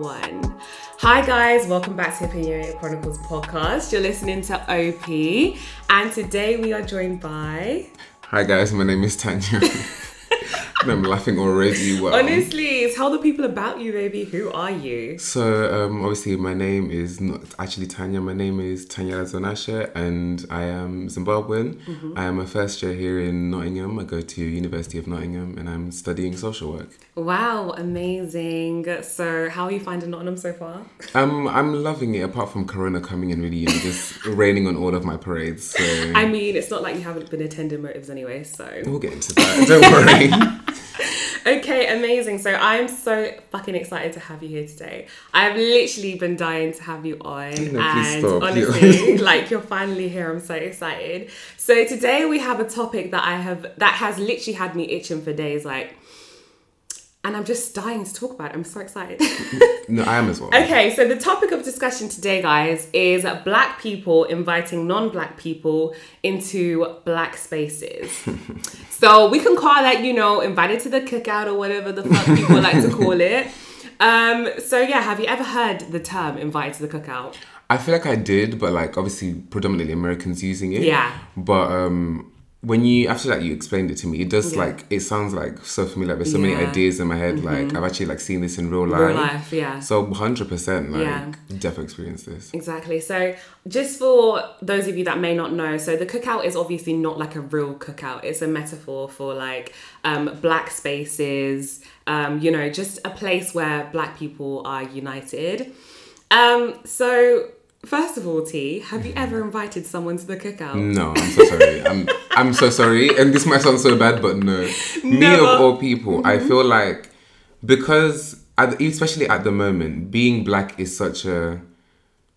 one. Hi guys, welcome back to Opinion Chronicles podcast. You're listening to OP, and today we are joined by. Hi guys, my name is Tanya. I'm laughing already. Well, Honestly, tell the people about you, baby. Who are you? so um, obviously my name is not actually Tanya. My name is Tanya Lazonashe, and I am Zimbabwean. Mm-hmm. I am a first year here in Nottingham. I go to University of Nottingham, and I'm studying social work. Wow, amazing. So, how are you finding Nottingham so far? Um, I'm loving it. Apart from Corona coming in, really, and just raining on all of my parades. So I mean, it's not like you haven't been attending motives anyway, so. we'll get into that. Don't worry. Okay, amazing. So I'm so fucking excited to have you here today. I've literally been dying to have you on. No, and stop. honestly, like you're finally here. I'm so excited. So today we have a topic that I have that has literally had me itching for days, like and I'm just dying to talk about it. I'm so excited. no, I am as well. Okay, so the topic of discussion today, guys, is black people inviting non black people into black spaces. so we can call that, you know, invited to the cookout or whatever the fuck people like to call it. Um, so yeah, have you ever heard the term invited to the cookout? I feel like I did, but like obviously predominantly Americans using it. Yeah. But um when you after that you explained it to me, it does Yeah. like it sounds like so familiar. There's so many Yeah. Mm-hmm. ideas in my head. Like I've actually like seen this in real life. Real life, yeah. So hundred percent like Yeah. definitely experienced this. Exactly. So, just for those of you that may not know, so the cookout is obviously not like a real cookout. It's a metaphor for like um, black spaces, um, you know, just a place where black people are united. Um, so, first of all, T, have you ever invited someone to the cookout? No, I'm so sorry. I'm I'm so sorry. And this might sound so bad, but no. Me of all people, I feel like because at, especially at the moment, being black is such a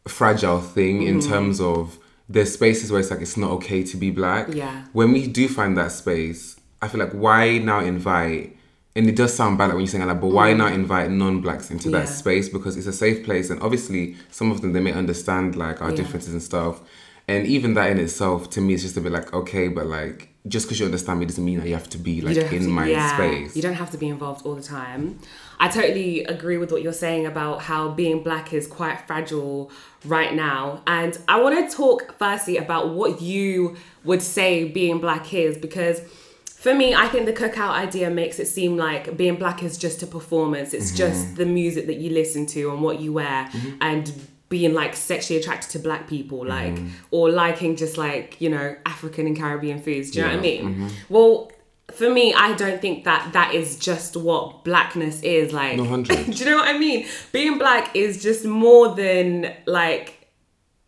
fragile thing in Mm-hmm. terms of there's spaces where it's like it's not okay to be black. Yeah. When we do find that space, I feel like why now invite and it does sound bad like when you're saying that, but why not invite non-blacks into Mm. Yeah. that space because it's a safe place and obviously some of them they may understand like our Yeah. differences and stuff and even that in itself to me is just a bit like okay but like just because you understand me doesn't mean that you have to be like You don't have in to- my yeah, space You don't have to be involved all the time. I totally agree with what you're saying about how being black is quite fragile right now. And I want to talk firstly about what you would say being black is because for me, I think the cookout idea makes it seem like being black is just a performance. It's mm-hmm. just the music that you listen to and what you wear mm-hmm. and being like sexually attracted to black people, mm-hmm. like, or liking just like, you know, African and Caribbean foods. Do you know what I Yeah, mean? Well, for me, I don't think that that is just what blackness is like. Do you know what I mean? Being black is just more than like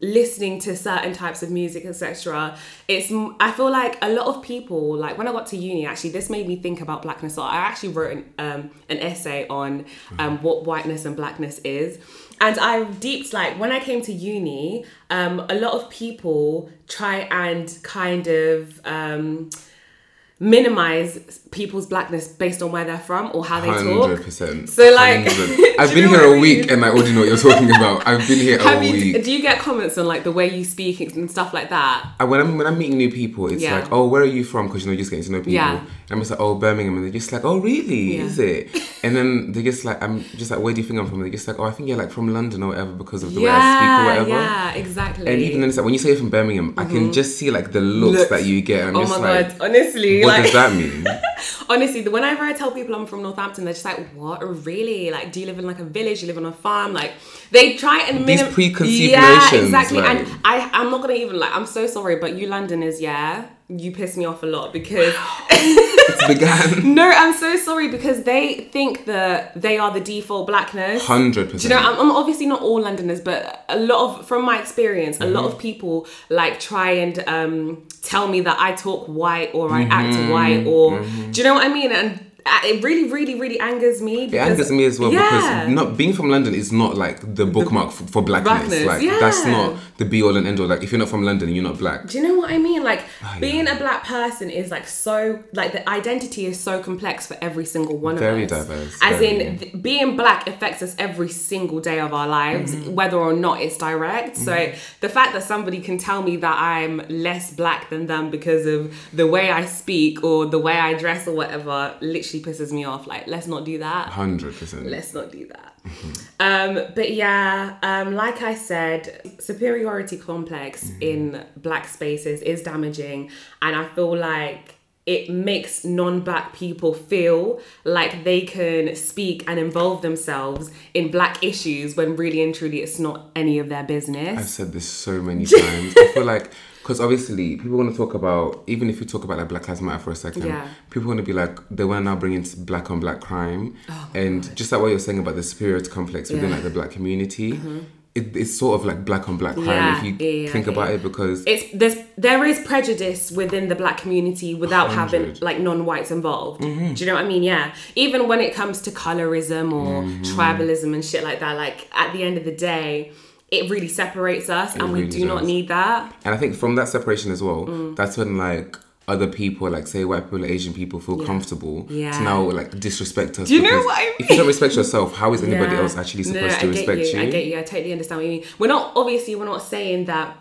listening to certain types of music etc it's i feel like a lot of people like when i got to uni actually this made me think about blackness. So i actually wrote an, um, an essay on um, what whiteness and blackness is. And i deeped like when i came to uni um, a lot of people try and kind of um, minimize people's blackness based on where they're from or how they Hundred talk. So, like, I've been here I a week and I already know what you're talking about. I've been here Have a you, week. do you get comments on like the way you speak and stuff like that? And when I'm when I'm meeting new people, it's Yeah. like, oh, where are you from? Because you know, you're just getting to know people. Yeah. And I'm just like, oh, Birmingham, and they're just like, oh, really? Yeah. Is it? And then they're just like, I'm just like, where do you think I'm from? And they're just like, oh, I think you're like from London or whatever because of the way I speak or whatever. yeah, exactly. And even then, it's like when you say you're from Birmingham, I can mm-hmm. just see like the looks, Looks. that you get. And I'm oh just my like, god, honestly, what like does that mean? honestly, the- whenever I tell people I'm from Northampton, they're just like, "What? Really? Like, do you live in like a village? You live on a farm?" Like, they try and These minim- preconceived yeah, notions, exactly. like- And I, I'm not gonna even like. I'm so sorry, but you Londoners, yeah, you piss me off a lot because. It's began. No, I'm so sorry because they think that they are the default blackness. Hundred Do you know. I'm, I'm obviously not all Londoners, but a lot of, from my experience, a lot Mm-hmm. of people like try and um, tell me that I talk white or I Mm-hmm. act white or, do you know what I mean? And uh, it really, really, really angers me. It angers me as well Yeah. because not being from London is not like the bookmark for, for blackness. Blackness, Like yeah. that's not the be all and end all. Like if you're not from London, you're not black. Do you know what I mean? Like Ah, being a black person is like so like the identity is so complex for every single one Very of us. Very diverse, As very. in th- being black affects us every single day of our lives, Mm-hmm. whether or not it's direct. So the fact that somebody can tell me that I'm less black than them because of the way I speak or the way I dress or whatever literally pisses me off. Like let's not do that. Hundred percent. Let's not do that. Um, but yeah, um, like I said, superiority complex in black spaces is damaging, and I feel like it makes non-black people feel like they can speak and involve themselves in black issues when really and truly it's not any of their business. I've said this so many times. I feel like because obviously people want to talk about even if you talk about like Black Lives Matter for a second, Yeah. people want to be like they want to now bring in black on black crime, Oh and just like what you're saying about the superiority complex within Yeah. like the black community, mm-hmm. It, it's sort of like black on black crime Yeah, if you yeah, think yeah. about it because it's there's there is prejudice within the black community without having like non-whites involved. Mm-hmm. Do you know what I mean? Yeah. Even when it comes to colorism or Mm-hmm. tribalism and shit like that, like at the end of the day, it really separates us, and we really do not need that. And I think from that separation as well, Mm. that's when like other people, like say white people, Asian people, feel comfortable Yeah. to now like disrespect us. Do you know what I mean? If you don't respect yourself, how is anybody Yeah. else actually No, supposed I to respect you. you? I get you. I totally understand what you mean. We're not obviously we're not saying that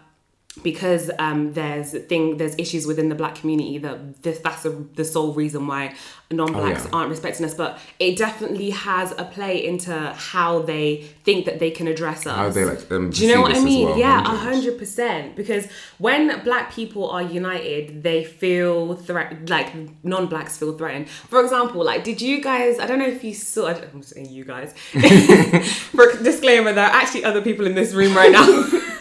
because um, there's thing there's issues within the black community that this that's the, the sole reason why non-blacks Oh, yeah. aren't respecting us but it definitely has a play into how they think that they can address us. How they, like, um, do you know what i mean? well, yeah a 100. hundred percent because when black people are united they feel threat like non-blacks feel threatened. For example like did you guys i don't know if you saw i'm saying you guys. For a disclaimer there are actually other people in this room right now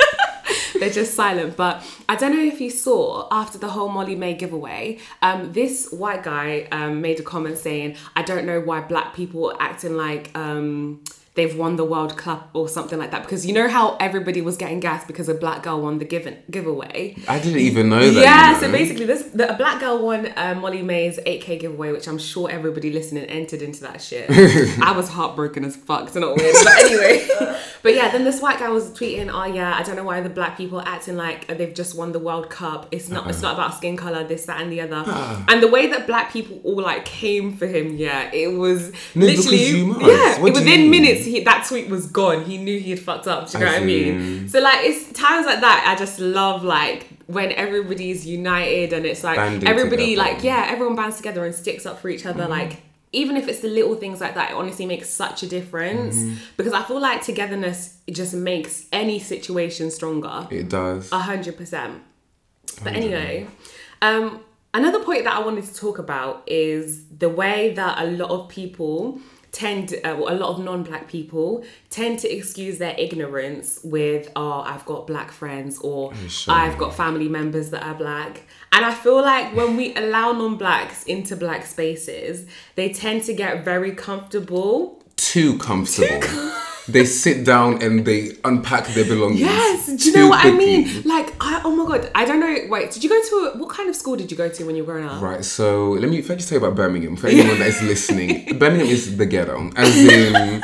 they're just silent but i don't know if you saw after the whole Molly-Mae giveaway um, this white guy um, made a comment saying i don't know why black people are acting like um, they've won the world cup or something like that because you know how everybody was getting gas because a black girl won the given giveaway I didn't even know that. yeah, you know. so basically, this the, a black girl won uh, Molly-Mae's 8k giveaway, which I'm sure everybody listening entered into that shit. I was heartbroken as fuck, so not weird. But anyway, but yeah, then this white guy was tweeting, "Oh yeah, I don't know why the black people are acting like they've just won the World Cup. It's not. It's not about skin color, this, that, and the other." And the way that black people all like came for him, yeah, it was No, literally yeah. Within mean? Minutes, he, that tweet was gone. He knew he had fucked up. Do you know As what I mean? So like it's times like that I just love like when everybody's united and it's like Banding everybody together. like yeah everyone bands together and sticks up for each other like even if it's the little things like that it honestly makes such a difference because I feel like togetherness it just makes any situation stronger It does. a hundred percent. But anyway, um, another point that I wanted to talk about is the way that a lot of people tend, uh, well, a lot of non-black people tend to excuse their ignorance with, "Oh, I've got black friends," or sure. "I've got family members that are black." And I feel like when we allow non-blacks into black spaces, they tend to get very comfortable Too comfortable. they sit down and they unpack their belongings. Yes, do you know what I mean? Like, I, oh my god, I don't know. Wait, did you go to a, what kind of school did you go to when you were growing up? Right, so let me I just tell you about Birmingham for anyone that is listening. Birmingham is the ghetto. As in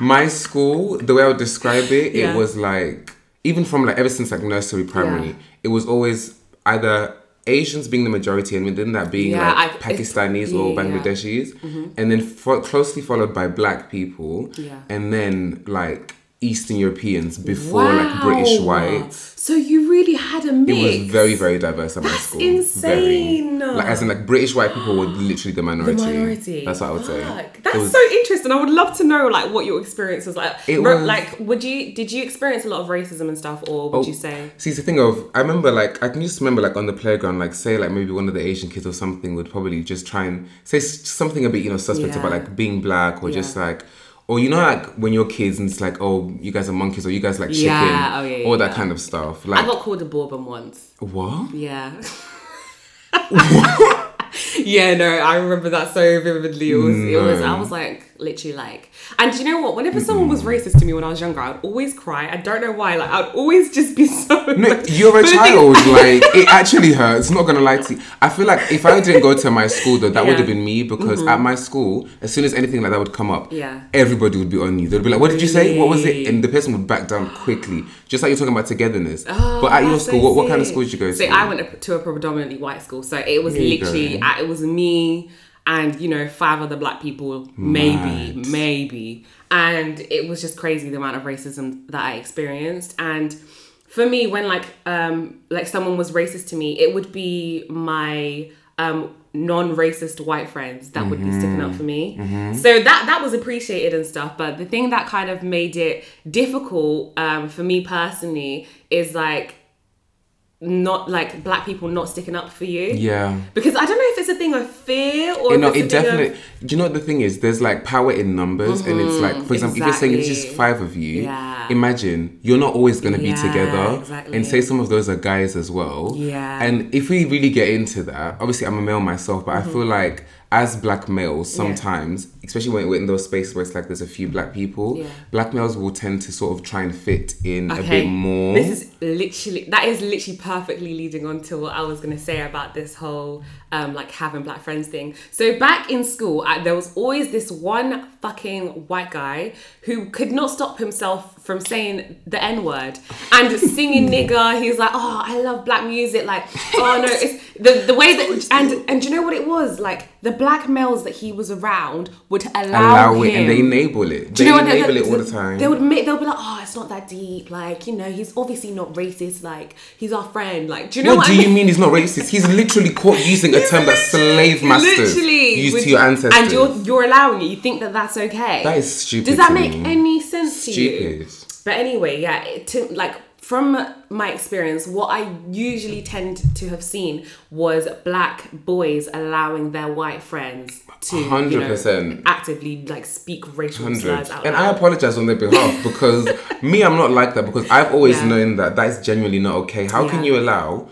my school, the way I would describe it, Yeah. it was like even from like ever since like nursery, primary, Yeah. it was always either Asians being the majority and within that being Yeah, like I- Pakistanis or yeah, yeah. Bangladeshis, mm-hmm. and then fo- closely followed by black people, Yeah. and then like Eastern Europeans before like British Wow. whites. So you really had a mix. It was very, very diverse at my That's school. insane. Very. Like as in like British white people were literally the the minority. minority. That's what I would say. Fuck. That's was- so interesting. I would love to know like what your experience was like. It was- like, would you did you experience a lot of racism and stuff, or would Oh, you say? See, it's the thing of I remember like I can just remember like on the playground, like say like maybe one of the Asian kids or something would probably just try and say something a bit you know suspect Yeah. about like being black or just like. Or you know, like when you're kids and it's like, oh, you guys are monkeys, or you guys like chicken, Yeah, oh, yeah, all yeah, that kind of stuff. Like I got called a bourbon once. what? Yeah. yeah, no, I remember that so vividly. It was, it was, I was like, literally like, and you know what? Whenever someone was racist to me when I was younger, I'd always cry. I don't know why. Like, I'd always just be so. No, you're a thing- child. like it actually hurts. Not gonna lie to you. I feel like if I didn't go to my school, though, that would have been me because at my school, as soon as anything like that would come up, Yeah. everybody would be on you. They'd be like, "What did you say? What was it?" And the person would back down quickly, just like you're talking about togetherness. Oh, but at your school, so what, what kind of school did you go So to? I went to a predominantly white school, so it was literally go. uh, it was me and you know five other black people, maybe, Mad. maybe, and it was just crazy the amount of racism that I experienced. And for me, when like um like someone was racist to me, it would be my um non-racist white friends that would be sticking up for me. So that that was appreciated and stuff. But the thing that kind of made it difficult um, for me personally is like not like black people not sticking up for you. Yeah. Because I don't know if it's a thing of fear or You know, it thing of- definitely. Do you know what the thing is? There's like power in numbers, and it's like, for example, if you're saying it's just five of you, Yeah. imagine you're not always going to be Yeah, together. exactly. And say some of those are guys as well. Yeah. And if we really get into that, obviously I'm a male myself, but Mm-hmm. I feel like as black males, sometimes, especially when we're in those spaces where it's like there's a few black people, Yeah. black males will tend to sort of try and fit in a bit more. This is literally that is literally perfectly leading on to what I was gonna say about this whole um, like having black friends thing. So back in school, I, there was always this one fucking white guy who could not stop himself from saying the N word and singing nigger. He's like, "Oh, I love black music." Like, oh no, it's the the way that and and do you know what it was like? The black males that he was around would allow, Allow it, him and they enable it. do they you know what enable they, it all the time. They would make, they'll be like, oh, it's not that deep. Like, you know, he's obviously not racist. Like, he's our friend. Like, do you know what what, do I you mean? mean he's not racist? He's literally caught using a term that slave masters Literally, used to your ancestors. and you're you're allowing it. You think that that's okay? That is stupid Does that make me. any sense to you? But anyway, yeah, to, like from my experience, what I usually tend to have seen was black boys allowing their white friends to you know, 100%. actively like speak racial slurs out And loud. I apologize on their behalf because me, I'm not like that because I've always Yeah. known that that is genuinely not okay. How can Yeah. you allow?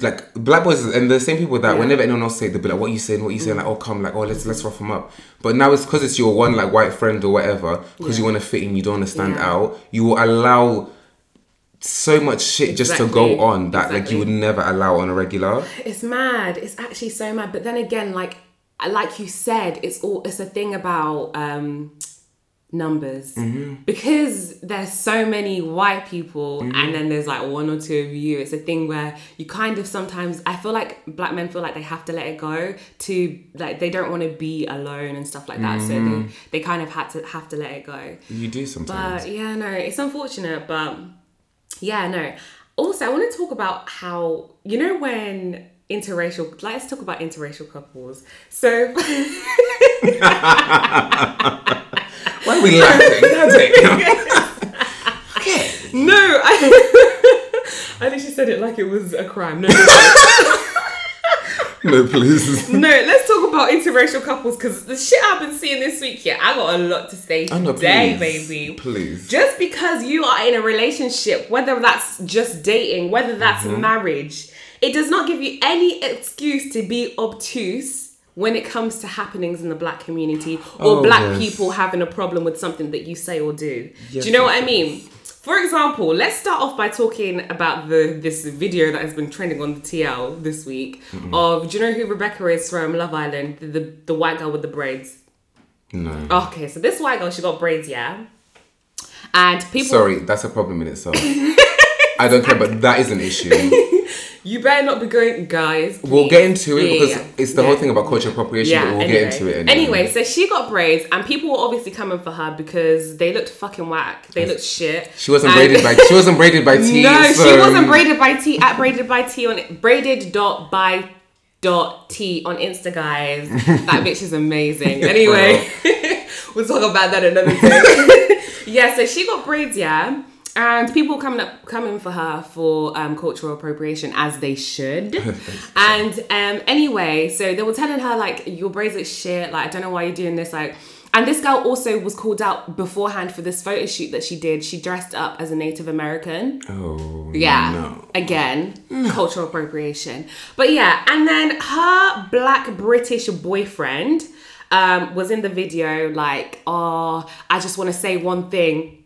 Like black boys and the same people that Yeah. Mm. whenever anyone else say they'll be like, "What you saying? What you saying?" Like, "Oh, come, like, oh, let's let's rough them up." But now it's because it's your one like white friend or whatever because you want to fit in, you don't want to stand Yeah. out. You will allow so much shit just to go on that like you would never allow on a regular. It's mad. It's actually so mad. But then again, like like you said, it's all it's a thing about um numbers Mm-hmm. because there's so many white people Mm-hmm. and then there's like one or two of you it's a thing where you kind of sometimes i feel like black men feel like they have to let it go to like they don't want to be alone and stuff like that so Mm-hmm. they, they kind of had to have to let it go You do sometimes. but yeah, no, it's unfortunate, but yeah, no. Also, I want to talk about how you know when interracial. Let's talk about interracial couples. So Why are we laughing? That's it. okay. no, I I literally said it like it was a crime. No, no, please. no let's talk about interracial couples because the shit I've been seeing this week. Yeah, I got a lot to say Oh, no, today, please. baby. Please. just because you are in a relationship, whether that's just dating, whether that's Mm-hmm. marriage, it does not give you any excuse to be obtuse when it comes to happenings in the black community or Oh, black yes. people having a problem with something that you say or do. Yes, do you know what I mean? For example, let's start off by talking about the this video that has been trending on the TL this week of do you know who Rebecca is from Love Island, the, the the white girl with the braids. No. Okay, so this white girl, she got braids, yeah. And people Sorry, that's a problem in itself. I don't care, but that is an issue. You better not be going, guys. We'll get into it Yeah, because yeah, it's the yeah. whole thing about cultural appropriation, but we'll get into it anyway. Anyway, so she got braids, and people were obviously coming for her because they looked fucking whack. They looked shit. She wasn't And- braided by she wasn't braided by T. No, she wasn't braided by T at braided by T on braided dot by dot T on Insta, guys. That bitch is amazing. Anyway, we'll talk about that another day. yeah, so she got braids, yeah. And people coming up coming for her for um, cultural appropriation as they should. and um, anyway, so they were telling her like your braids look shit, like I don't know why you're doing this, like and this girl also was called out beforehand for this photo shoot that she did. She dressed up as a Native American. Oh Yeah. no. Again, cultural appropriation. But yeah, and then her black British boyfriend um, was in the video like, oh, I just want to say one thing.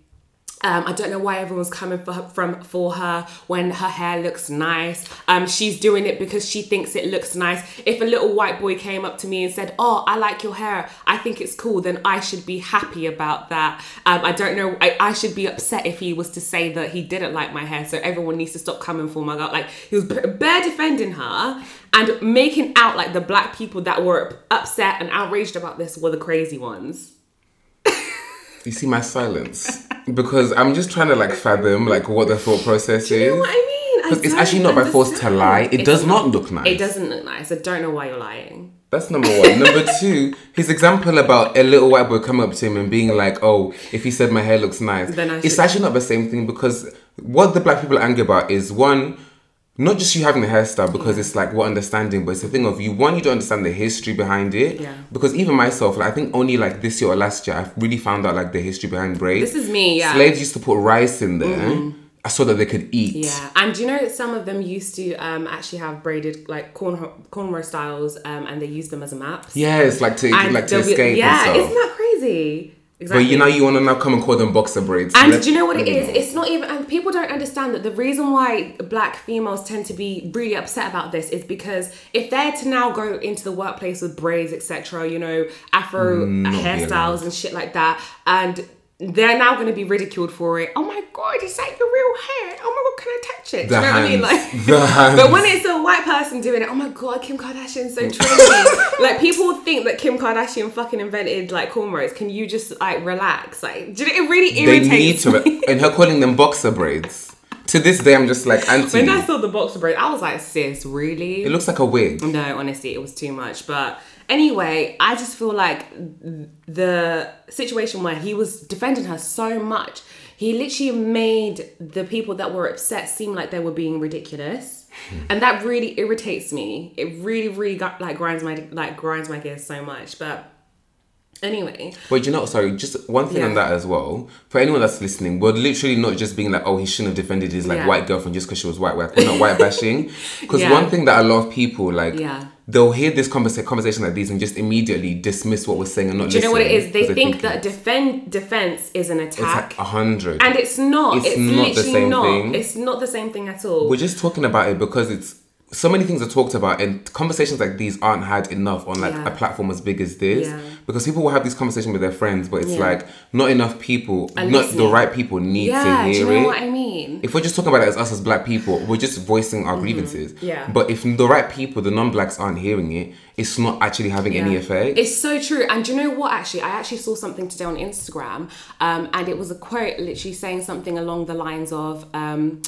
Um, I don't know why everyone's coming for her, from for her when her hair looks nice. Um, she's doing it because she thinks it looks nice. If a little white boy came up to me and said, "Oh, I like your hair. I think it's cool," then I should be happy about that. Um, I don't know. I, I should be upset if he was to say that he didn't like my hair. So everyone needs to stop coming for my girl. Like he was bare defending her and making out like the black people that were upset and outraged about this were the crazy ones. You see my silence because I'm just trying to like fathom like what the thought process You know is. what I mean? Because it's actually not by force to lie. It It's does not look nice. It doesn't look nice. I don't know why you're lying. That's number one. number two, his example about a little white boy coming up to him and being like, "Oh, if he said my hair looks nice," Then I it's should- actually not the same thing because what the black people are angry about is one, not just you having the hairstyle because it's like what understanding, but it's a thing of you. One, you don't understand the history behind it. Yeah. Because even myself, like I think only like this year or last year, I've really found out like the history behind braids. This is me, yeah. Mm-hmm. Slaves used to put rice in there so that they could eat. Yeah, and you know some of them used to um, actually have braided like corn cornrow styles, um, and they used them as a map. Yes, like to and like to they'll be- escape Yeah, and stuff. isn't that crazy? But you know, you want to now come and call them boxer braids. And Let- do you know what it is? It's not even, and people don't understand that the reason why black females tend to be really upset about this is because if they're to now go into the workplace with braids, etc., you know, afro Mm, be hairstyles and shit like that, and they're now going to be ridiculed for it. Oh my god, is that your real hair? Oh my god, can I touch it? Do you know what I mean? Like, The hands. but when it's a white person doing it, oh my god, Kim Kardashian's so trendy. like people think that Kim Kardashian fucking invented like cornrows. Can you just like relax? Like, do you know, it really they irritates need to, me. and her calling them boxer braids. To this day, I'm just like anti. When I saw the boxer braid, I was like, sis, really? it looks like a wig. no, honestly, it was too much. But anyway, I just feel like the situation where he was defending her so much, he literally made the people that were upset seem like they were being ridiculous. Hmm. and that really irritates me. It really, really got, like grinds my like grinds my gears so much. But anyway, But you know, sorry, just one thing Yeah. on that as well. For anyone that's listening, we're literally not just being like, oh, he shouldn't have defended his like Yeah. white girlfriend just because she was white. We're not white bashing. Because Yeah. one thing that a lot of people like, Yeah. they'll hear this conversa- conversation like these and just immediately dismiss what we're saying and not do you know what it is? They 'cause think think that defend defense is an it's attack. like a hundred. and it's not. It's It's, not the same not. thing. It's not the same thing at all. We're just talking about it because it's so many things are talked about, and conversations like these aren't had enough on like Yeah. a platform as big as this. Yeah. Because people will have these conversations with their friends, but it's Yeah. like not enough people, not the right people need yeah, to do hear you know it. what I mean? if we're just talking about it as us as black people, we're just voicing our grievances. Mm-hmm. Yeah. But if the right people, the non-blacks, aren't hearing it, it's not actually having any effect. It's so true. And do you know what? Actually, I actually saw something today on Instagram, um, and it was a quote literally saying something along the lines of, um,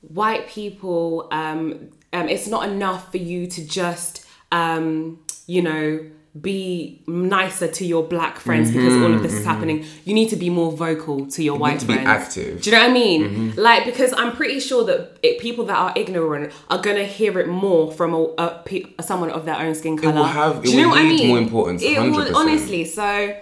"White people, um, um, it's not enough for you to just, um, you know." Be nicer to your black friends because all of this is happening. You need to be more vocal to your white Mm-hmm, to be friends. active. Do you know what I mean? Mm-hmm. Like because I'm pretty sure that it, people that are ignorant are gonna hear it more from a, a, pe- someone of their own skin color. It will have- Do it you know what I mean? more importance, It will 100%. honestly. So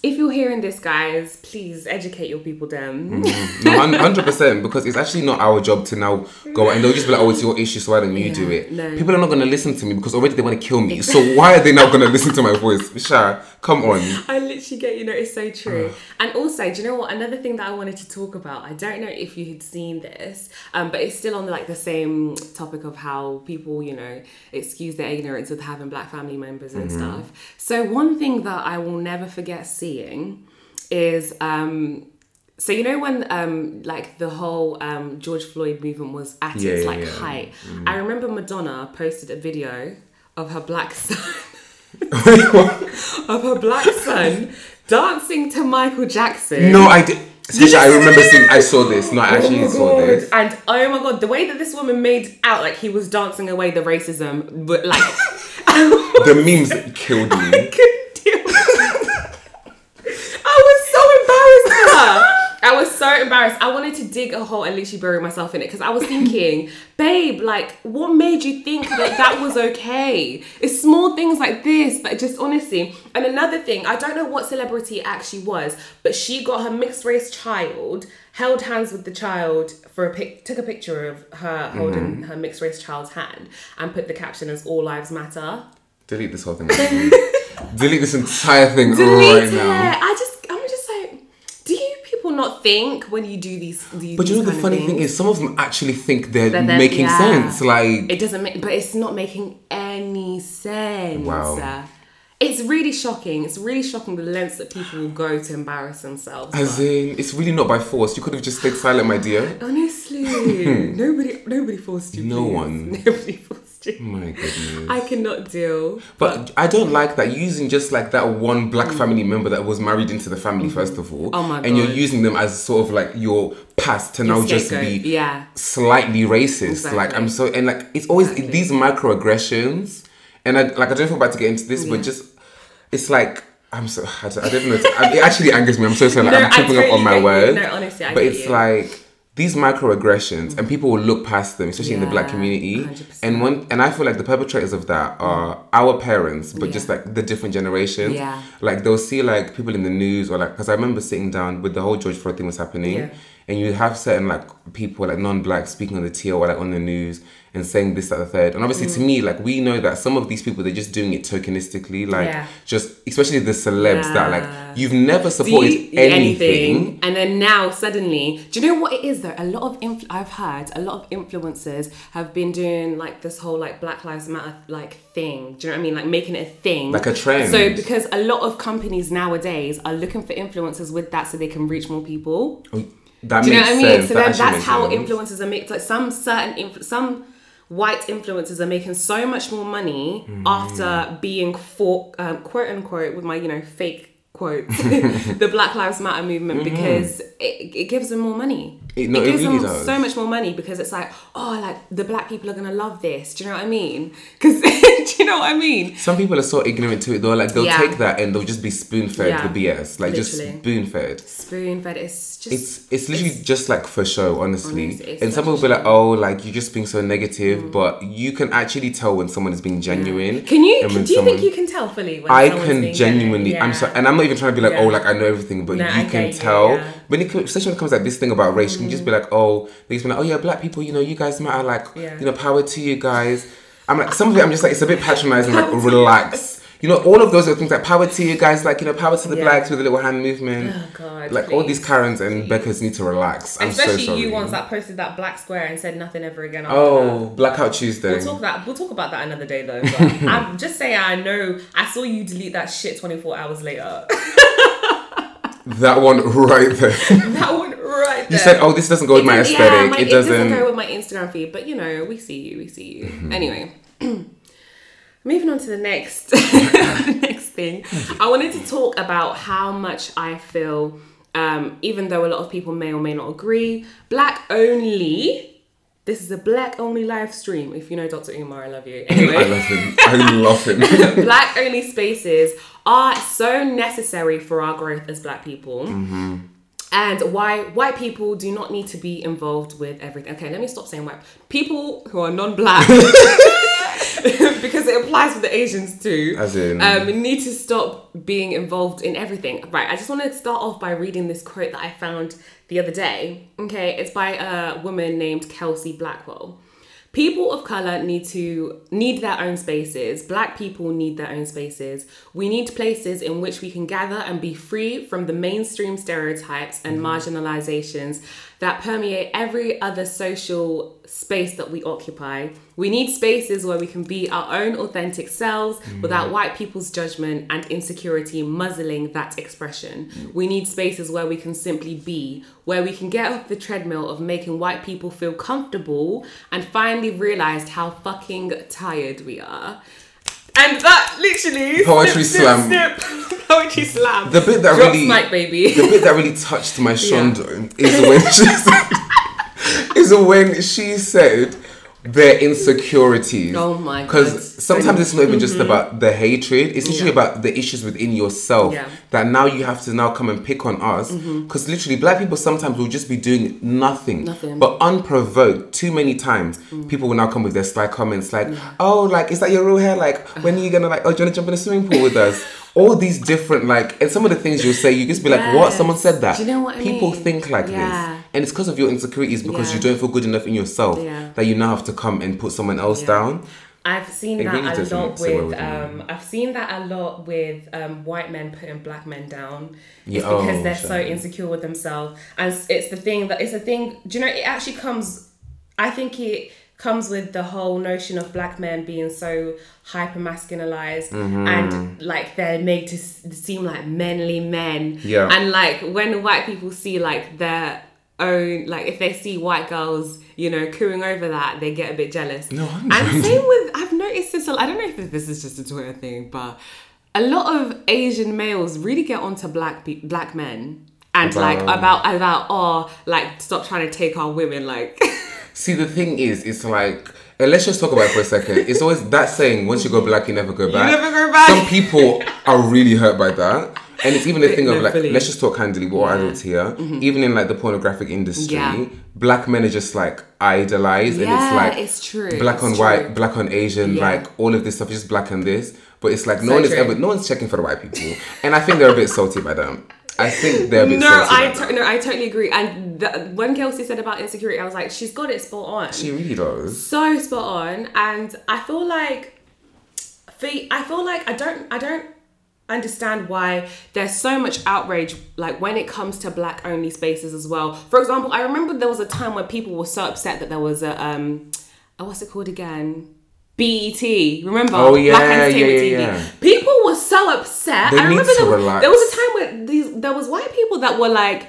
if you're hearing this, guys, please educate your people. Them. No, hundred percent. Because it's actually not our job to now go and they'll just be like, "Oh, it's your issue, so why don't you do it?" no. People are not going to listen to me because already they want to kill me. So why are they now going to listen to my voice? Sha, come on. I literally get you know it's so true. and also, do you know what? Another thing that I wanted to talk about. I don't know if you had seen this, um, but it's still on the, like the same topic of how people you know excuse their ignorance with having black family members and stuff. So one thing that I will never forget seeing is um so you know when um like the whole um George Floyd movement was at Yeah, its like yeah. height. I remember Madonna posted a video of her black son of her black son dancing to Michael Jackson. no, I did. Sasha, I remember seeing. I saw this. No, I actually Oh saw this. And oh my god, the way that this woman made out like he was dancing away the racism, but like The memes killed me. couldn't deal with it. I was so embarrassed for her. I was so embarrassed. I wanted to dig a hole and literally bury myself in it because I was thinking, babe, like, what made you think that that was okay? It's small things like this that just honestly. And another thing, I don't know what celebrity it actually was, but she got her mixed race child, held hands with the child for a pic, took a picture of her holding mm-hmm. her mixed race child's hand, and put the caption as "All Lives Matter." Delete this whole thing. Delete this entire thing delete right it. now. I just, I'm just like, do you people not think when you do these? these But you know the funny thing is, some of them actually think they're, they're- making yeah. sense. Like it doesn't make, but it's not making any sense. Wow. It's really shocking. It's really shocking the lengths that people will go to embarrass themselves. As but- in, it's really not by force. You could have just stayed silent, my dear. honestly, hmm. nobody, nobody forced you. No please. one. Nobody forced costume. My goodness. I cannot deal. But I don't like that using just like that one black mm. family member that was married into the family mm-hmm. first of all. Oh my And you're using them as sort of like your past to now just be yeah. slightly racist. Like I'm so and like it's always Exactly. these microaggressions. And I like I don't know if I'm about to get into this, but just it's like I'm so I don't, I don't know. It actually angers me. I'm so sorry. Like, No, I'm tripping up on my words. No, honestly, I but it's you. like these microaggressions, and mm. people will look past them, especially in the black community. 100%. And one, and I feel like the perpetrators of that are our parents, but just like the different generations. Yeah. Like they'll see like people in the news or like because I remember sitting down with the whole George Floyd thing was happening, Yeah. and you have certain like people like non-black speaking on the TL or like on the news and saying this at the third. And obviously Mm. to me, like we know that some of these people they're just doing it tokenistically, like Yeah. just especially the celebs that like you've never supported you- anything. and then now suddenly do you know what it is though a lot of inf- i've heard a lot of influencers have been doing like this whole like black lives matter like thing do you know what i mean like making it a thing Like a trend. so because a lot of companies nowadays are looking for influencers with that so they can reach more people That do you know what I mean? sense. So That then that's how sense. influencers are making like some certain inf- some white influencers are making so much more money Mm. after being for um, quote unquote with my you know fake quote the Black Lives Matter movement because it, it gives them more money. Mm-hmm. It- no, it gives really them does. so much more money because it's like oh like the black people are gonna love this. Do you know what I mean? Because do you know what I mean? Some people are so ignorant to it though. Like they'll Yeah. take that and they'll just be spoon fed Yeah. the BS. Like just Literally. spoon fed. Spoon fed. It's just It's it's literally just like for show, honestly. Honestly, and some people be like, oh, like you're just being so negative, mm. but you can actually tell when someone is being genuine. Can you? when do you someone- think you can tell fully? When I can genuinely. genuine? I'm sorry, and I'm not even trying to be like, Yeah. oh, like I know everything, but No, you can you, tell. yeah. When it, comes- especially when it comes to like this thing about race, you can just be mm. like, oh, they just be like, oh yeah, black people, you know, you guys matter. Like, Yeah. you know, power to you guys. I'm like, some of it, I'm just like, it's a bit patronizing. Like, Power to you relax. You know, all of those are things like power to you guys, like you know, power to the Yeah. blacks with a little hand movement. Oh, God, like all these Karens and Beckys need to relax. I'm Especially so sorry. you ones that posted that black square and said nothing ever again. After Oh, that. Blackout Tuesday. We'll talk that. We'll talk about that another day though. I'm just saying, I know. I saw you delete that shit 24 hours later. That one right there. that one right there. you said, "Oh, this doesn't go with my aesthetic. yeah, my- it doesn't." go with my Instagram feed. But you know, we see you. We see you. Mm-hmm. Anyway. Moving on to the next the next thing. I wanted to talk about how much I feel, um, even though a lot of people may or may not agree, black only. This is a black only live stream. If you know Dr. Umar, I love you. I love him. I love him. black only spaces are so necessary for our growth as black people. And why white people do not need to be involved with everything. Okay, let me stop saying white. People who are non-black, because it applies to the Asians too. As in- um, need to stop being involved in everything. Right. I just want to start off by reading this quote that I found the other day. Okay, it's by a woman named Kelsey Blackwell. People of color need to need their own spaces. Black people need their own spaces. We need places in which we can gather and be free from the mainstream stereotypes and marginalizations that permeate every other social space that we occupy. We need spaces where we can be our own authentic selves mm. without white people's judgment and insecurity muzzling that expression. We need spaces where we can simply be, where we can get off the treadmill of making white people feel comfortable and finally realize how fucking tired we are. And that literally Poetry snip, slam. snip, snip. poetry slam. The bit that Drop really, mic, baby. the bit that really touched my shondo is when she said, is when she said their insecurities. Oh my God. Because sometimes it's not even just mm-hmm. about the hatred; it's literally Yeah. about the issues within yourself Yeah. that now you have to now come and pick on us. Mm-hmm. Because literally, black people sometimes will just be doing nothing, Nothing. but unprovoked. Too many times, mm. people will now come with their sly comments like, "Oh, like is that your real hair? Like when uh-huh. are you gonna like? Oh, do you wanna jump in the swimming pool with us?" All these different like, and some of the things you'll say, you just be like, "What? Someone said that." Do you know what I People mean? think like Yeah. this, and it's because of your insecurities because Yeah. you don't feel good enough in yourself Yeah. that you now have to come and put someone else down. I've seen It that really a lot with with um I've seen that a lot with um white men putting black men down. Yeah, It's because oh, they're so insecure with themselves. And it's- it's the thing that it's a thing do you know it actually comes I think it comes with the whole notion of black men being so hyper masculinized Mm-hmm. and like they're made to seem like manly men Yeah. and like when white people see like their own like if they see white girls you know cooing over that they get a bit jealous No, and 100%. same with i've noticed this I don't know if this is just a twitter thing but a lot of asian males really get onto black pe- black men and like About- about about oh like stop trying to take our women like See, the thing is, it's like, and let's just talk about it for a second. It's always that saying, once you go black, you never go back. You never go back. Some people are really hurt by that. And it's even the thing of like, Literally. let's just talk candidly, we're all adults here. Mm-hmm. Even in like the pornographic industry, Yeah. black men are just like idolized. and it's like it's true, black it's on true. white, black on Asian, Yeah. like all of this stuff, just black and this. But it's like no So one is ever, no one's checking for the white people. And I think they're a bit salty by that. I think they're a bit no i by that. to- no i totally agree and the, when kelsey said about insecurity i was like she's got it spot on She really does. so spot on and i feel like for, i feel like i don't i don't understand why there's so much outrage like when it comes to black only spaces as well for example i remember there was a time when people were so upset that there was a um uh, what's it called again BET, remember? Oh, yeah, Black yeah, TV. yeah, yeah. People so upset. They I remember there, was- there was a time where these there was white people that were like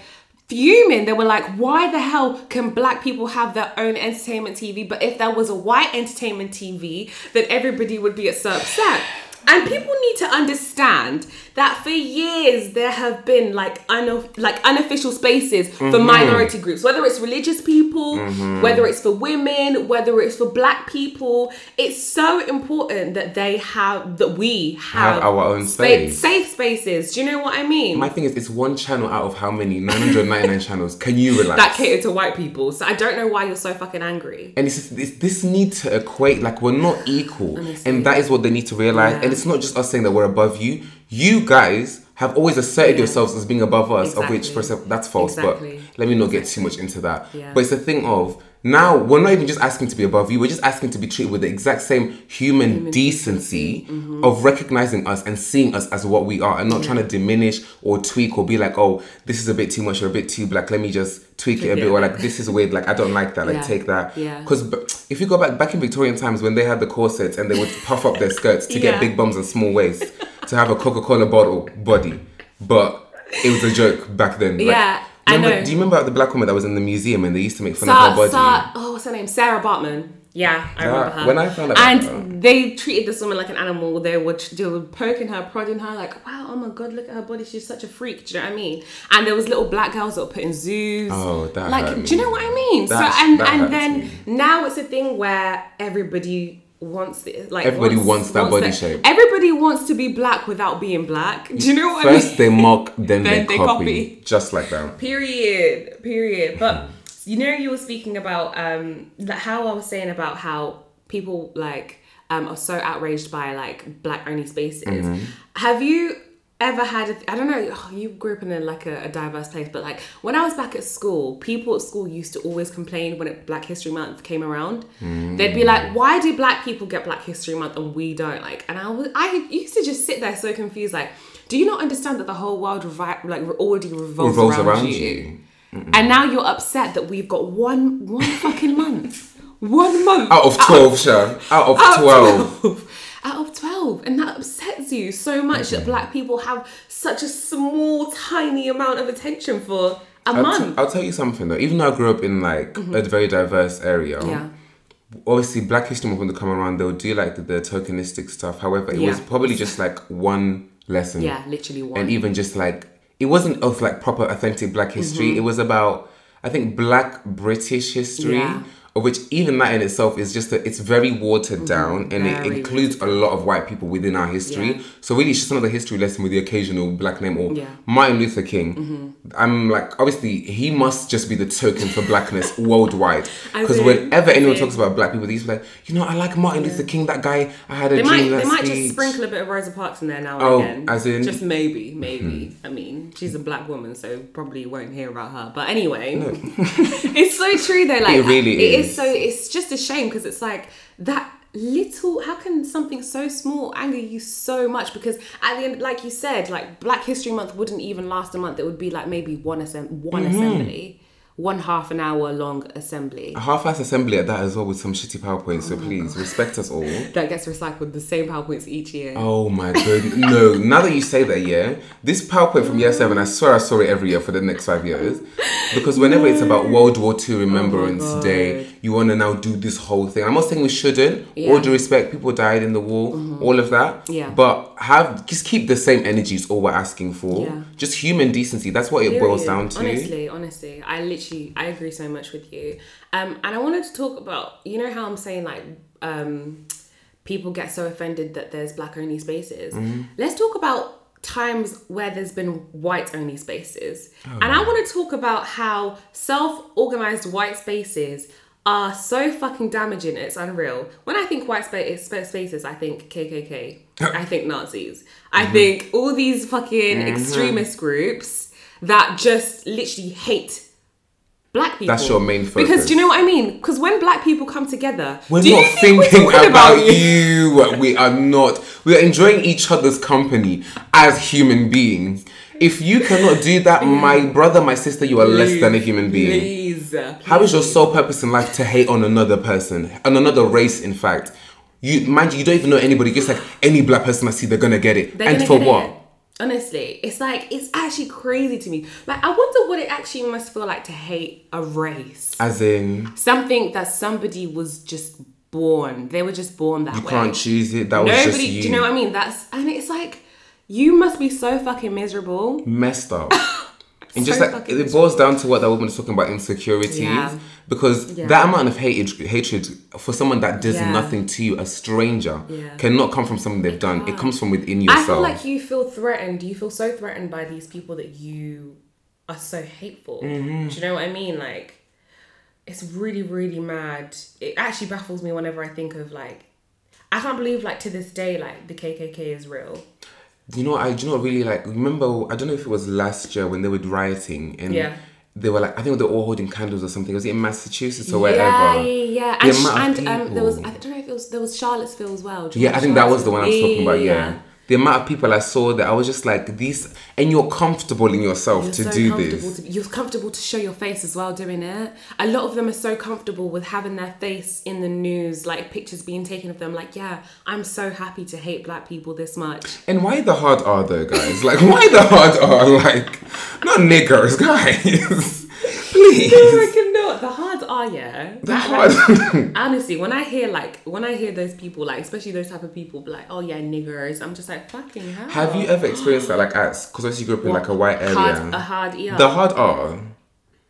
fuming. They were like, why the hell can black people have their own entertainment TV? But if there was a white entertainment TV, then everybody would be so upset. And people need to understand that for years there have been like uno- like unofficial spaces for Mm-hmm. minority groups, whether it's religious people, whether it's for women, whether it's for black people. It's so important that they have that we have, Have our own spa- space. safe spaces. Do you know what I mean? My thing is, it's one channel out of how many? 999 channels. Can you relax? that cater to white people. So I don't know why you're so fucking angry. and it's just, this, this need to equate, like, we're not equal. And that is what they need to realize. Yeah. And it's not just us saying that we're above you. You guys have always asserted Yeah. yourselves as being above us, of which, for a that's false. Exactly. But let me not get too much into that. Yeah. But it's a thing of, now we're not even just asking to be above you, we're just asking to be treated with the exact same human, decency Mm-hmm. of recognizing us and seeing us as what we are and not trying to diminish or tweak or be like, oh, this is a bit too much or a bit too black, let me just tweak it a bit or like this is weird, like I don't like that, like Yeah. take that. Yeah. Because if you go back back in Victorian times when they had the corsets and they would puff up their skirts to get big bums and small waists to have a Coca-Cola bottle body. But it was a joke back then. Like, Yeah, I know. Do you remember the black woman that was in the museum and they used to make fun Sa- of her body? Sa- oh, what's her name? Sarah Baartman. Yeah, I remember her. when I found out and her- they treated this woman like an animal. They were they were poking her, prodding her, like, "Wow, oh my god, look at her body. She's such a freak." Do you know what I mean? And there was little black girls that were put in zoos. Oh, that like, hurt do you know what I mean? That- so and that and then me. now it's a thing where everybody wants it. Like Everybody wants that body shape. Everybody wants to be black without being black. Do you know what I mean? First they mock, then, Then they, they copy. copy. Just like that. Period. Period. But you know, you were speaking about um how I was saying about how people like um are so outraged by like black only spaces. Mm-hmm. Have you ever had a, I don't know oh, you grew up in a, like a, a diverse place but like when I was back at school people at school used to always complain when it, Black History Month came around they'd be like why do black people get Black History Month and we don't like and I was I used to just sit there so confused like do you not understand that the whole world revi- like already revolves, Revolves around, around you? you. And now you're upset that we've got one one fucking month. One month. Out of 12, Sha. Out of Out of 12. 12. Out of 12. And that upsets you so much that black people have such a small, tiny amount of attention for a I'll, month. I'll tell you something though. Even though I grew up in like a very diverse area, yeah. obviously Black History Month when they come around, they'll do like the, the tokenistic stuff. However, it was probably just like one lesson. Yeah, literally one. And even just like it wasn't of like proper authentic Black history. It was about I think Black British history. Mm-hmm. Yeah. Of which even that in itself is just that it's very watered down and it Mm-hmm. Includes a lot of white people within our history. Yeah. So really it's just another history lesson with the occasional black name or Yeah. Mm-hmm. Martin Luther King. I'm like obviously he must just be the token for blackness worldwide. Because whenever anyone talks about black people, these like, you know, I like Martin Luther King, that guy I had a They dream might, they might speech. just sprinkle a bit of Rosa Parks in there now Oh, and again. as in-. Just maybe, maybe. I mean, she's a black woman, so probably won't hear about her. But anyway, it's so true though. Like It really It is. Is so. It's just a shame because it's like that little. How can something so small anger you so much? Because at the end, like you said, like Black History Month wouldn't even last a month. It would be like maybe one assemb- one Mm-hmm. assembly. one half an hour long assembly A half-ass assembly at that as well with some shitty PowerPoint. So please respect us all. that gets recycled the same PowerPoints each year. Oh my god, no. Now that you say that, yeah, this PowerPoint from year seven, I swear I saw it every year for the next five years. Because whenever it's about World War II Remembrance God. Day, you want to now do this whole thing. I'm not saying we shouldn't. All Yeah. due respect, people died in the war, all of that. Yeah. But have just keep the same energy is all we're asking for. Yeah. Just human decency. That's what it boils down to. Honestly, honestly, I literally I agree so much with you. Um, and I wanted to talk about you know how I'm saying like um, people get so offended that there's black only spaces. Mm-hmm. Let's talk about times where there's been white only spaces. Oh, and I want to talk about how self organized white spaces are so fucking damaging. It's unreal. When I think white space spaces, I think KKK. I think Nazis. I Mm-hmm. think all these fucking extremist groups that just literally hate black people. That's your main focus. Because do you know what I mean? Because when black people come together, We're you not think we're thinking talking about, you. We are not. We are enjoying each other's company as human beings. If you cannot do that, my brother, my sister, you are less than a human being. Please. How is your sole purpose in life to hate on another person, on another race? In fact, you mind you, you don't even know anybody. Just like any black person I see, they're gonna get it. They're and for what? it. Honestly, it's like it's actually crazy to me. Like I wonder what it actually must feel like to hate a race. As in, Something that somebody was just born. They were just born that you way. can't choose it. That was Nobody. just you. Do you know what I mean? That's and it's like you must be so fucking miserable. messed up. And just like it boils down to what that woman is talking about insecurities, Yeah. because Yeah. that amount of hatred, hatred for someone that does Yeah. nothing to you, a stranger, cannot come from something they've done. It comes from within yourself. I feel like you feel threatened. You feel so threatened by these people that you are so hateful. Mm-hmm. Do you know what I mean? Like, it's really, really mad. It actually baffles me whenever I think of like, I can't believe like to this day like the KKK is real. You know, I do you know really like. Remember, I don't know if it was last year when they were rioting and. Yeah. They were like, I think they were all holding candles or something. Was it in Massachusetts or Yeah, wherever? yeah, yeah. The And, and um, there was I don't know if it was there was Charlottesville as well. Yeah, I think that was the one I was talking about. Yeah. The amount of people I saw that I was just like, these, and you're comfortable in yourself You're to so do this. To, you're comfortable to show your face as well doing it. A lot of them are so comfortable with having their face in the news, like pictures being taken of them. Like, yeah, I'm so happy to hate black people this much. And why the hard R though, guys? Like, why the hard R? Like, not niggers, guys. Please. No, I reckon not. The hards are yeah. The hard. like, honestly, when I hear like when I hear those people, like especially those type of people, be like, oh yeah, niggers. I'm just like fucking hell. Have you ever experienced that, like, at, because obviously you grew up in like a white area? hard, a hard yeah. the hard R.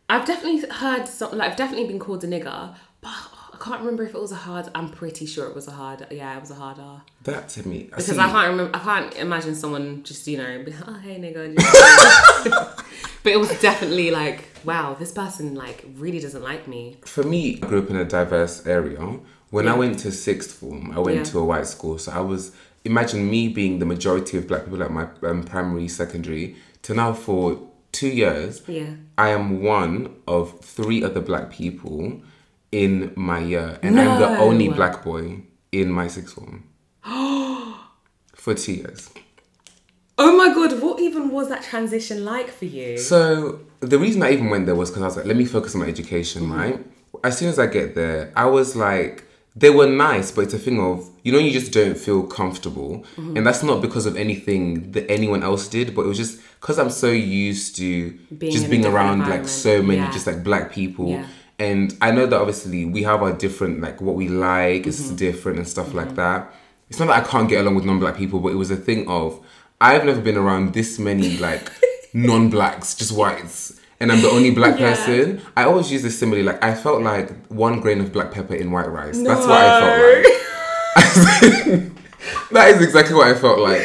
I've definitely heard some, like I've definitely been called a nigger, but I can't remember if it was a hard. I'm pretty sure it was a hard. Yeah, it was a hard R. That to me. Because see, I can't remember. I can't imagine someone just you know, be, oh hey nigga. but it was definitely like, wow, this person like really doesn't like me. For me, I grew up in a diverse area. When I went to sixth form, I went Yeah. to a white school. So I was, imagine me being the majority of black people at my um, primary, secondary, to now for two years, Yeah. I am one of three other black people in my year, and I'm the only black boy in my sixth form for two years. Oh my god, what even was that transition like for you? So the reason I even went there was because I was like, let me focus on my education, Mm-hmm. right? As soon as I get there, I was like, they were nice, but it's a thing of you know you just don't feel comfortable, Mm-hmm. and that's not because of anything that anyone else did, but it was just because I'm so used to Being just being around like so many Yeah. just like black people. Yeah. And I know that obviously we have our different like what we like Mm-hmm. is different and stuff like that. It's not that I can't get along with non-black people, but it was a thing of I've never been around this many like non-blacks, just whites, and I'm the only black Yeah. person. I always use this simile like I felt like one grain of black pepper in white rice. That's what I felt like. that is exactly what I felt like.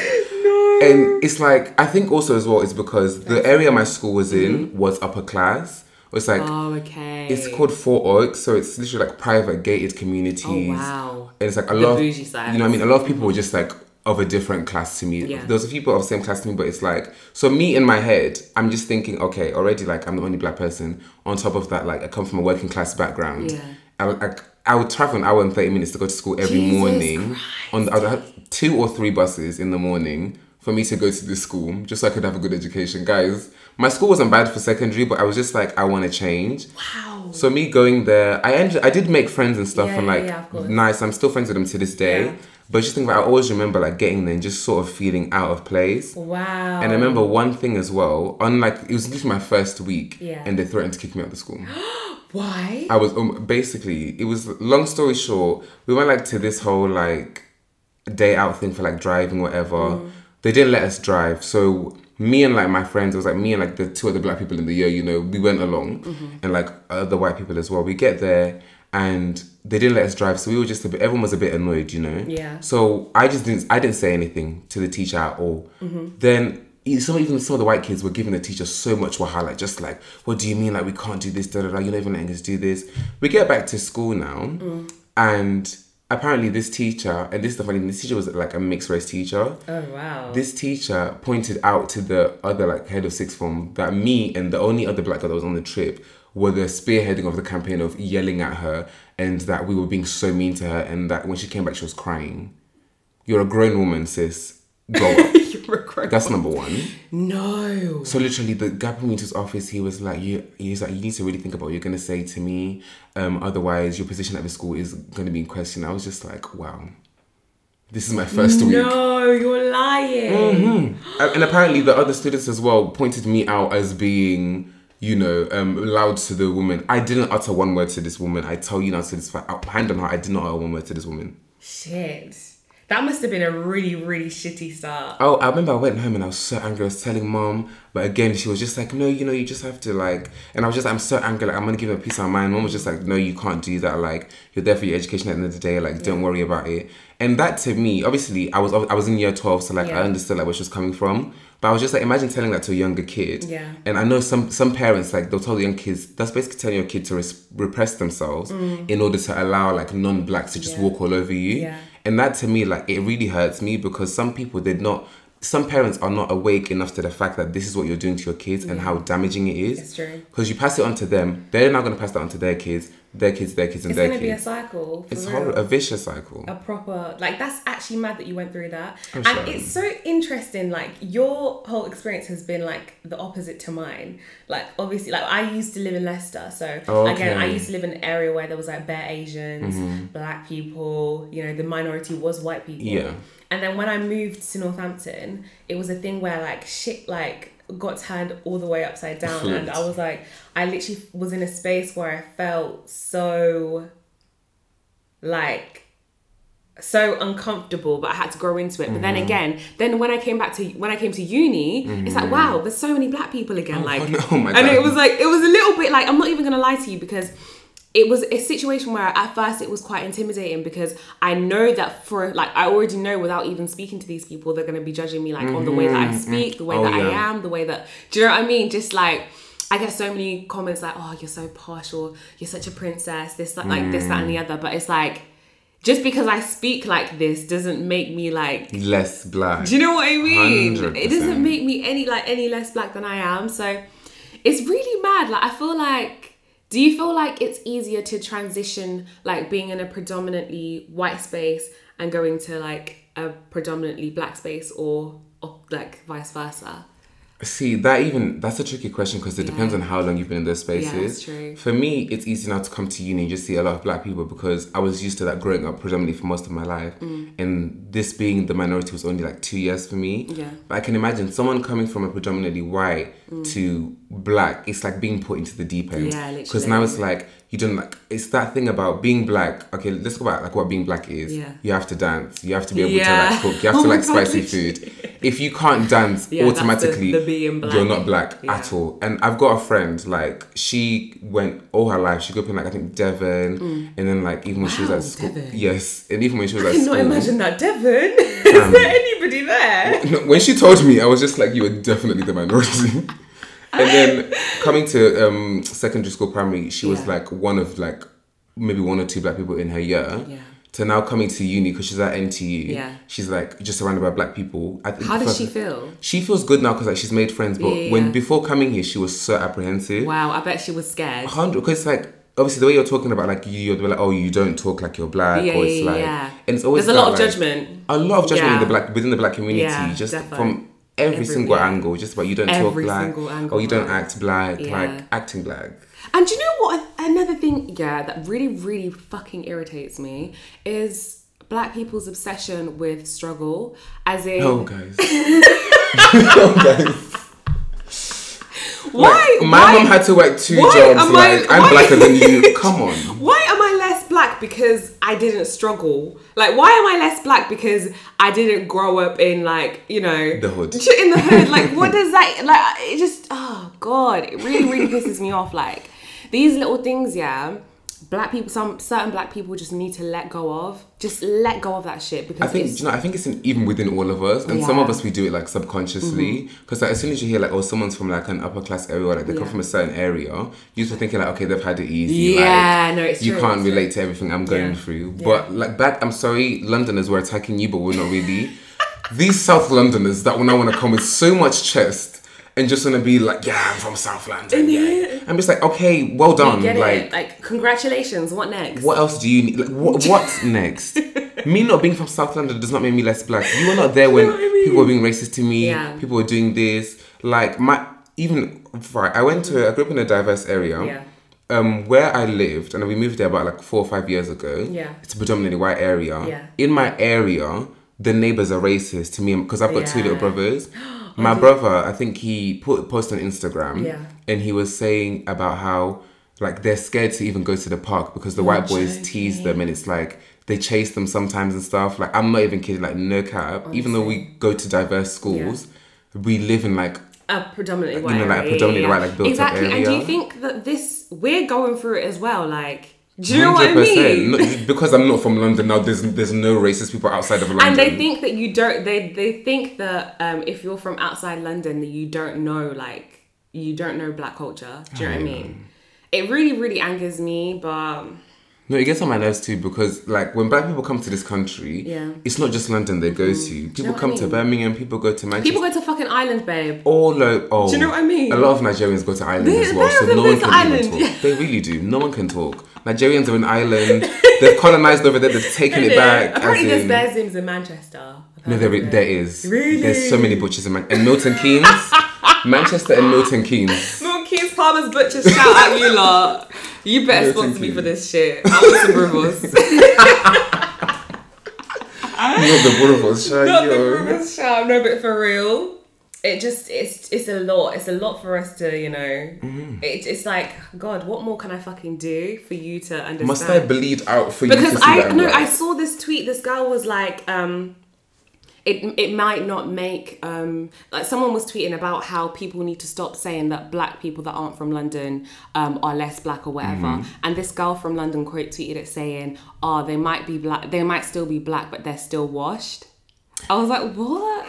And it's like I think also as well is because the area my school was in was upper class. It's like oh, okay. it's called Four Oaks, so it's literally like private gated oh, communities. Oh, wow. And it's like a The lot of bougie side. you know what I mean. A lot of people were just like of a different class to me. Yeah. There was a few people of the same class to me, but it's like so me in my head, I'm just thinking, okay, already like I'm the only black person. On top of that, like I come from a working class background. Yeah. I, would- I, I would travel an hour and thirty minutes to go to school every Jesus morning. On the, I would have two or three buses in the morning for me to go to this school just so I could have a good education. Guys, my school wasn't bad for secondary, but I was just like, I want to change. Wow. So me going there, I ended, I did make friends and stuff, Yeah, and like yeah, nice. I'm still friends with them to this day. Yeah. But just think about, I always remember like getting there and just sort of feeling out of place. Wow. And I remember one thing as well. On like it was literally my first week, Yeah. and they threatened to kick me out of the school. Why? I was um, basically it was long story short. We went like to this whole like day out thing for like driving whatever. Mm. They didn't let us drive, so me and like my friends, it was like me and like the two other black people in the year. You know, we went along, Mm-hmm. and like other white people as well. We get there and they didn't let us drive, so we were just a bit. Everyone was a bit annoyed, you know. Yeah. So I just didn't. I didn't say anything to the teacher at all. Mm-hmm. Then some even some of the white kids were giving the teacher so much wahala, like just like, what do you mean? Like we can't do this? Da da da. You're not even letting us do this. We get back to school now, Mm. and apparently this teacher, and this is the funny thing. This teacher was like a mixed race teacher. Oh wow. This teacher pointed out to the other like head of sixth form that me and the only other black girl that was on the trip were the spearheading of the campaign of yelling at her and that we were being so mean to her and that when she came back she was crying. You're a grown woman, sis. Grow up. You're a grown- That's number one. no. So literally, the guy put me into his office. He was like, "You," he's like, "You need to really think about what you're gonna say to me. Um, otherwise, your position at the school is gonna be in question." I was just like, "Wow, this is my first week." No, you're lying. Uh, And apparently, the other students as well pointed me out as being, you know, um, loud to the woman. I didn't utter one word to this woman. I tell you now to this hand on heart, I did not utter one word to this woman. Shit. That must have been a really, really shitty start. Oh, I remember I went home and I was so angry. I was telling mom, but again, she was just like, "No, you know, you just have to like." And I was just, I'm so angry. Like, I'm gonna give her a piece of my mind. Mom was just like, "No, you can't do that. Like, you're there for your education at the end of the day. Like, don't worry about it." And that to me, obviously, I was I was in year twelve, so like Yeah. I understood like where she was coming from. But I was just like, imagine telling that to a younger kid. Yeah. And I know some some parents like they'll tell the young kids that's basically telling your kid to res- repress themselves in order to allow like non-blacks to just Mm. Yeah. walk all over you. Yeah. And that to me, like, it really hurts me because some people did not, some parents are not awake enough to the fact that this is what you're doing to your kids and how damaging it is. It's true. Because you pass it on to them, they're now going to pass that on to their kids, their kids, their kids, and It's their kids. It's gonna be a cycle. For it's real. horrible, a vicious cycle. a proper like that's actually mad that you went through that I'm and sorry. it's so interesting like your whole experience has been like the opposite to mine like obviously like i used to live in leicester so Oh, again i used to live in an area where there was like bare asians Mm-hmm. black people you know the minority was white people Yeah. And then when i moved to northampton it was a thing where like shit like got turned all the way upside down. And i was like i literally was in a space where i felt so like so uncomfortable but i had to grow into it. But then Mm-hmm. again then when i came back to when i came to uni it's like wow there's so many black people again like no, oh my and it was like it was a little bit like i'm not even gonna lie to you because it was a situation where at first it was quite intimidating because I know that for like I already know without even speaking to these people they're gonna be judging me like on the way that I mm-hmm. speak, the way Oh, that I am, the way that do you know what I mean? Just like I get so many comments like, "Oh, you're so partial. You're such a princess." This, that, like this, that, and the mm. other. But it's like, just because I speak like this doesn't make me like. Less black. Do you know what I mean? 100%. It doesn't make me any like any less black than I am. So it's really mad. Like I feel like. Do you feel like it's easier to transition, like being in a predominantly white space and going to like a predominantly black space, or, or like vice versa? See that even that's a tricky question because it depends on how long you've been in those spaces. that's true. For me, it's easy now to come to uni and just see a lot of black people because I was used to that growing up predominantly for most of my life, Mm. and this being the minority was only like two years for me. Yeah. But I can imagine someone coming from a predominantly white to black. It's like being put into the deep end. Yeah, Because now it's like you don't like. It's that thing about being black. Okay, let's go back like what being black is. Yeah. You have to dance. You have to be able Yeah. to like cook. You have Oh to like spicy literally. food. If you can't dance, Yeah, the- automatically the black. you're not black at all. And I've got a friend like she went all her life. She grew up in like I think Devon, and then like even when she was Mm. At school, Devon. yes, and even when she was at school, I at cannot school, imagine that, Devon. Is there anybody there? When she told me, I was just like, you were definitely the minority. And then coming to um, secondary school, primary, she was Yeah. like one of like maybe one or two black people in her year. Yeah. To now coming to uni because she's at NTU. Yeah. She's like just surrounded by black people. I think How does she feel? She feels good now because like she's made friends. But Yeah, when before coming here, she was so apprehensive. Wow, I bet she was scared. hundred because like obviously the way you're talking about like you, you're like, oh, you don't talk like you're black, Yeah, or it's yeah, like, yeah. and it's always There's a lot of like, judgment. a lot of judgment in the black within the black community, Yeah, just defo. from every, Every- single angle, just about you don't talk Every black, single angle, or you don't act black, Yeah. like acting black. And do you know what? Another thing, yeah, that really, really fucking irritates me is black people's obsession with struggle, as in Oh, guys. oh, guys. why? Like, my why, mom had to work two why jobs. I- Like, I'm blacker than you. Come on. Why am I less black because I didn't struggle? Like, why am I less black because I didn't grow up in like you know The hood. in the hood? Like, what does that like? It just oh god, it really really pisses me off. Like these little things, yeah. Black people, some certain black people just need to let go of. Just let go of that shit because I think it's, you know. I think it's in, even within all of us, and some of us we do it like subconsciously. Mm-hmm. Because like, as soon as you hear like, oh, someone's from like an upper class area, or like they come from a certain area, you start thinking like, okay, they've had it easy. Yeah, like, no, it's you true, can't it's relate to everything I'm going Yeah. through. Yeah. But like back, I'm sorry, Londoners were attacking you, but we're not really. These South Londoners that when i want to come with so much chest. And just wanna be like, yeah, I'm from South London. Yeah, I'm just like, okay, well done. like, it. Like, congratulations. What next? what else do you need? Like, what, what next? me not being from South London does not make me less black. You were not there when I mean? people were being racist to me. Yeah. People were doing this. Like my even right. I went to. I grew up in a diverse area. Yeah. Um, where I lived, and we moved there about like four or five years ago. Yeah. It's a predominantly white area. Yeah. In my area, the neighbors are racist to me because I've got two little brothers. My brother, I think he put post on Instagram, Yeah. and he was saying about how like they're scared to even go to the park because the white boys tease them, and it's like they chase them sometimes and stuff. Like I'm not even kidding, like no cap. Even though we go to diverse schools, we live in like a predominantly You white know, like, area, predominantly yeah, white, like, built up exactly. And do you think that this we're going through it as well? Like, do you know what I mean? No, because I'm not from London now. There's there's no racist people outside of London. and they think that you don't. They they think that um, if you're from outside London, that you don't know like you don't know black culture. Do you know what I mean? It really really angers me, but No, it gets on my nerves too because like when black people come to this country, Yeah. it's not just London they go to. People know what I come to? Birmingham, people go to Manchester. people go to fucking Ireland, babe. all o- oh, Do you know what I mean? A lot of Nigerians go to Ireland They- as well, so no one can talk. They really do. No one can talk. Nigerians are in Ireland. They've colonized over there. They've taken it back. Apparently, there's in- bare Zims in Manchester. No, there, there is. Really? There's so many butchers in Man- and Milton Keynes, Manchester and Milton Keynes. Milton Keynes Farmers Butchers, shout out you lot. You better Milton sponsor me for this shit. I want some boerewors. Not the shy, Not the. Shout, no, but for real. It just it's it's a lot. It's a lot for us to you know. Mm-hmm. It, it's like God. What more can I fucking do for you to understand? Must I bleed out for you because? I no. I saw this tweet. This girl was like, um, it it might not make um like someone was tweeting about how people need to stop saying that black people that aren't from London um are less black or whatever. Mm-hmm. And this girl from London quote tweeted it saying, "Oh, they might be black. They might still be black, but they're still washed." I was like, what?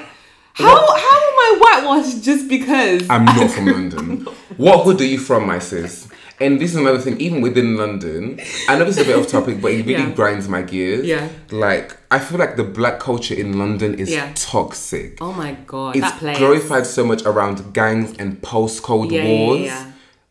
How how am I whitewashed just because? I'm not from London. What hood are you from, my sis? And this is another thing, even within London, I know this is a bit off topic, but it really Yeah. grinds my gears. Yeah. Like, I feel like the black culture in London is Yeah. toxic. oh my god, it's glorified so much around gangs and postcode Yeah, yeah, wars yeah.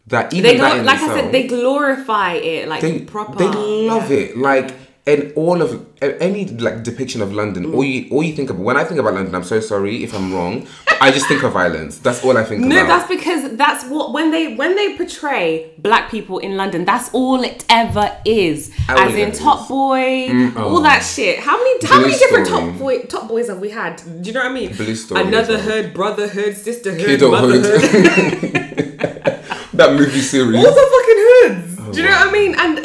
that even They that in like I said, they glorify it like they, proper. they love it. Like and all of any like depiction of London, all you all you think of when I think about London, I'm so sorry if I'm wrong. I just think of violence. That's all I think of. No, about. that's because that's what when they when they portray black people in London, that's all it ever is. How As in is. Top Boy, mm, all oh. that shit. How many how Blue many different Story. top boy top boys have we had? Do you know what I mean? Blue Story Another hood, brotherhood, sisterhood, Kidulthood. motherhood. that movie series. all the fucking hoods. Oh, Do you know what I mean? And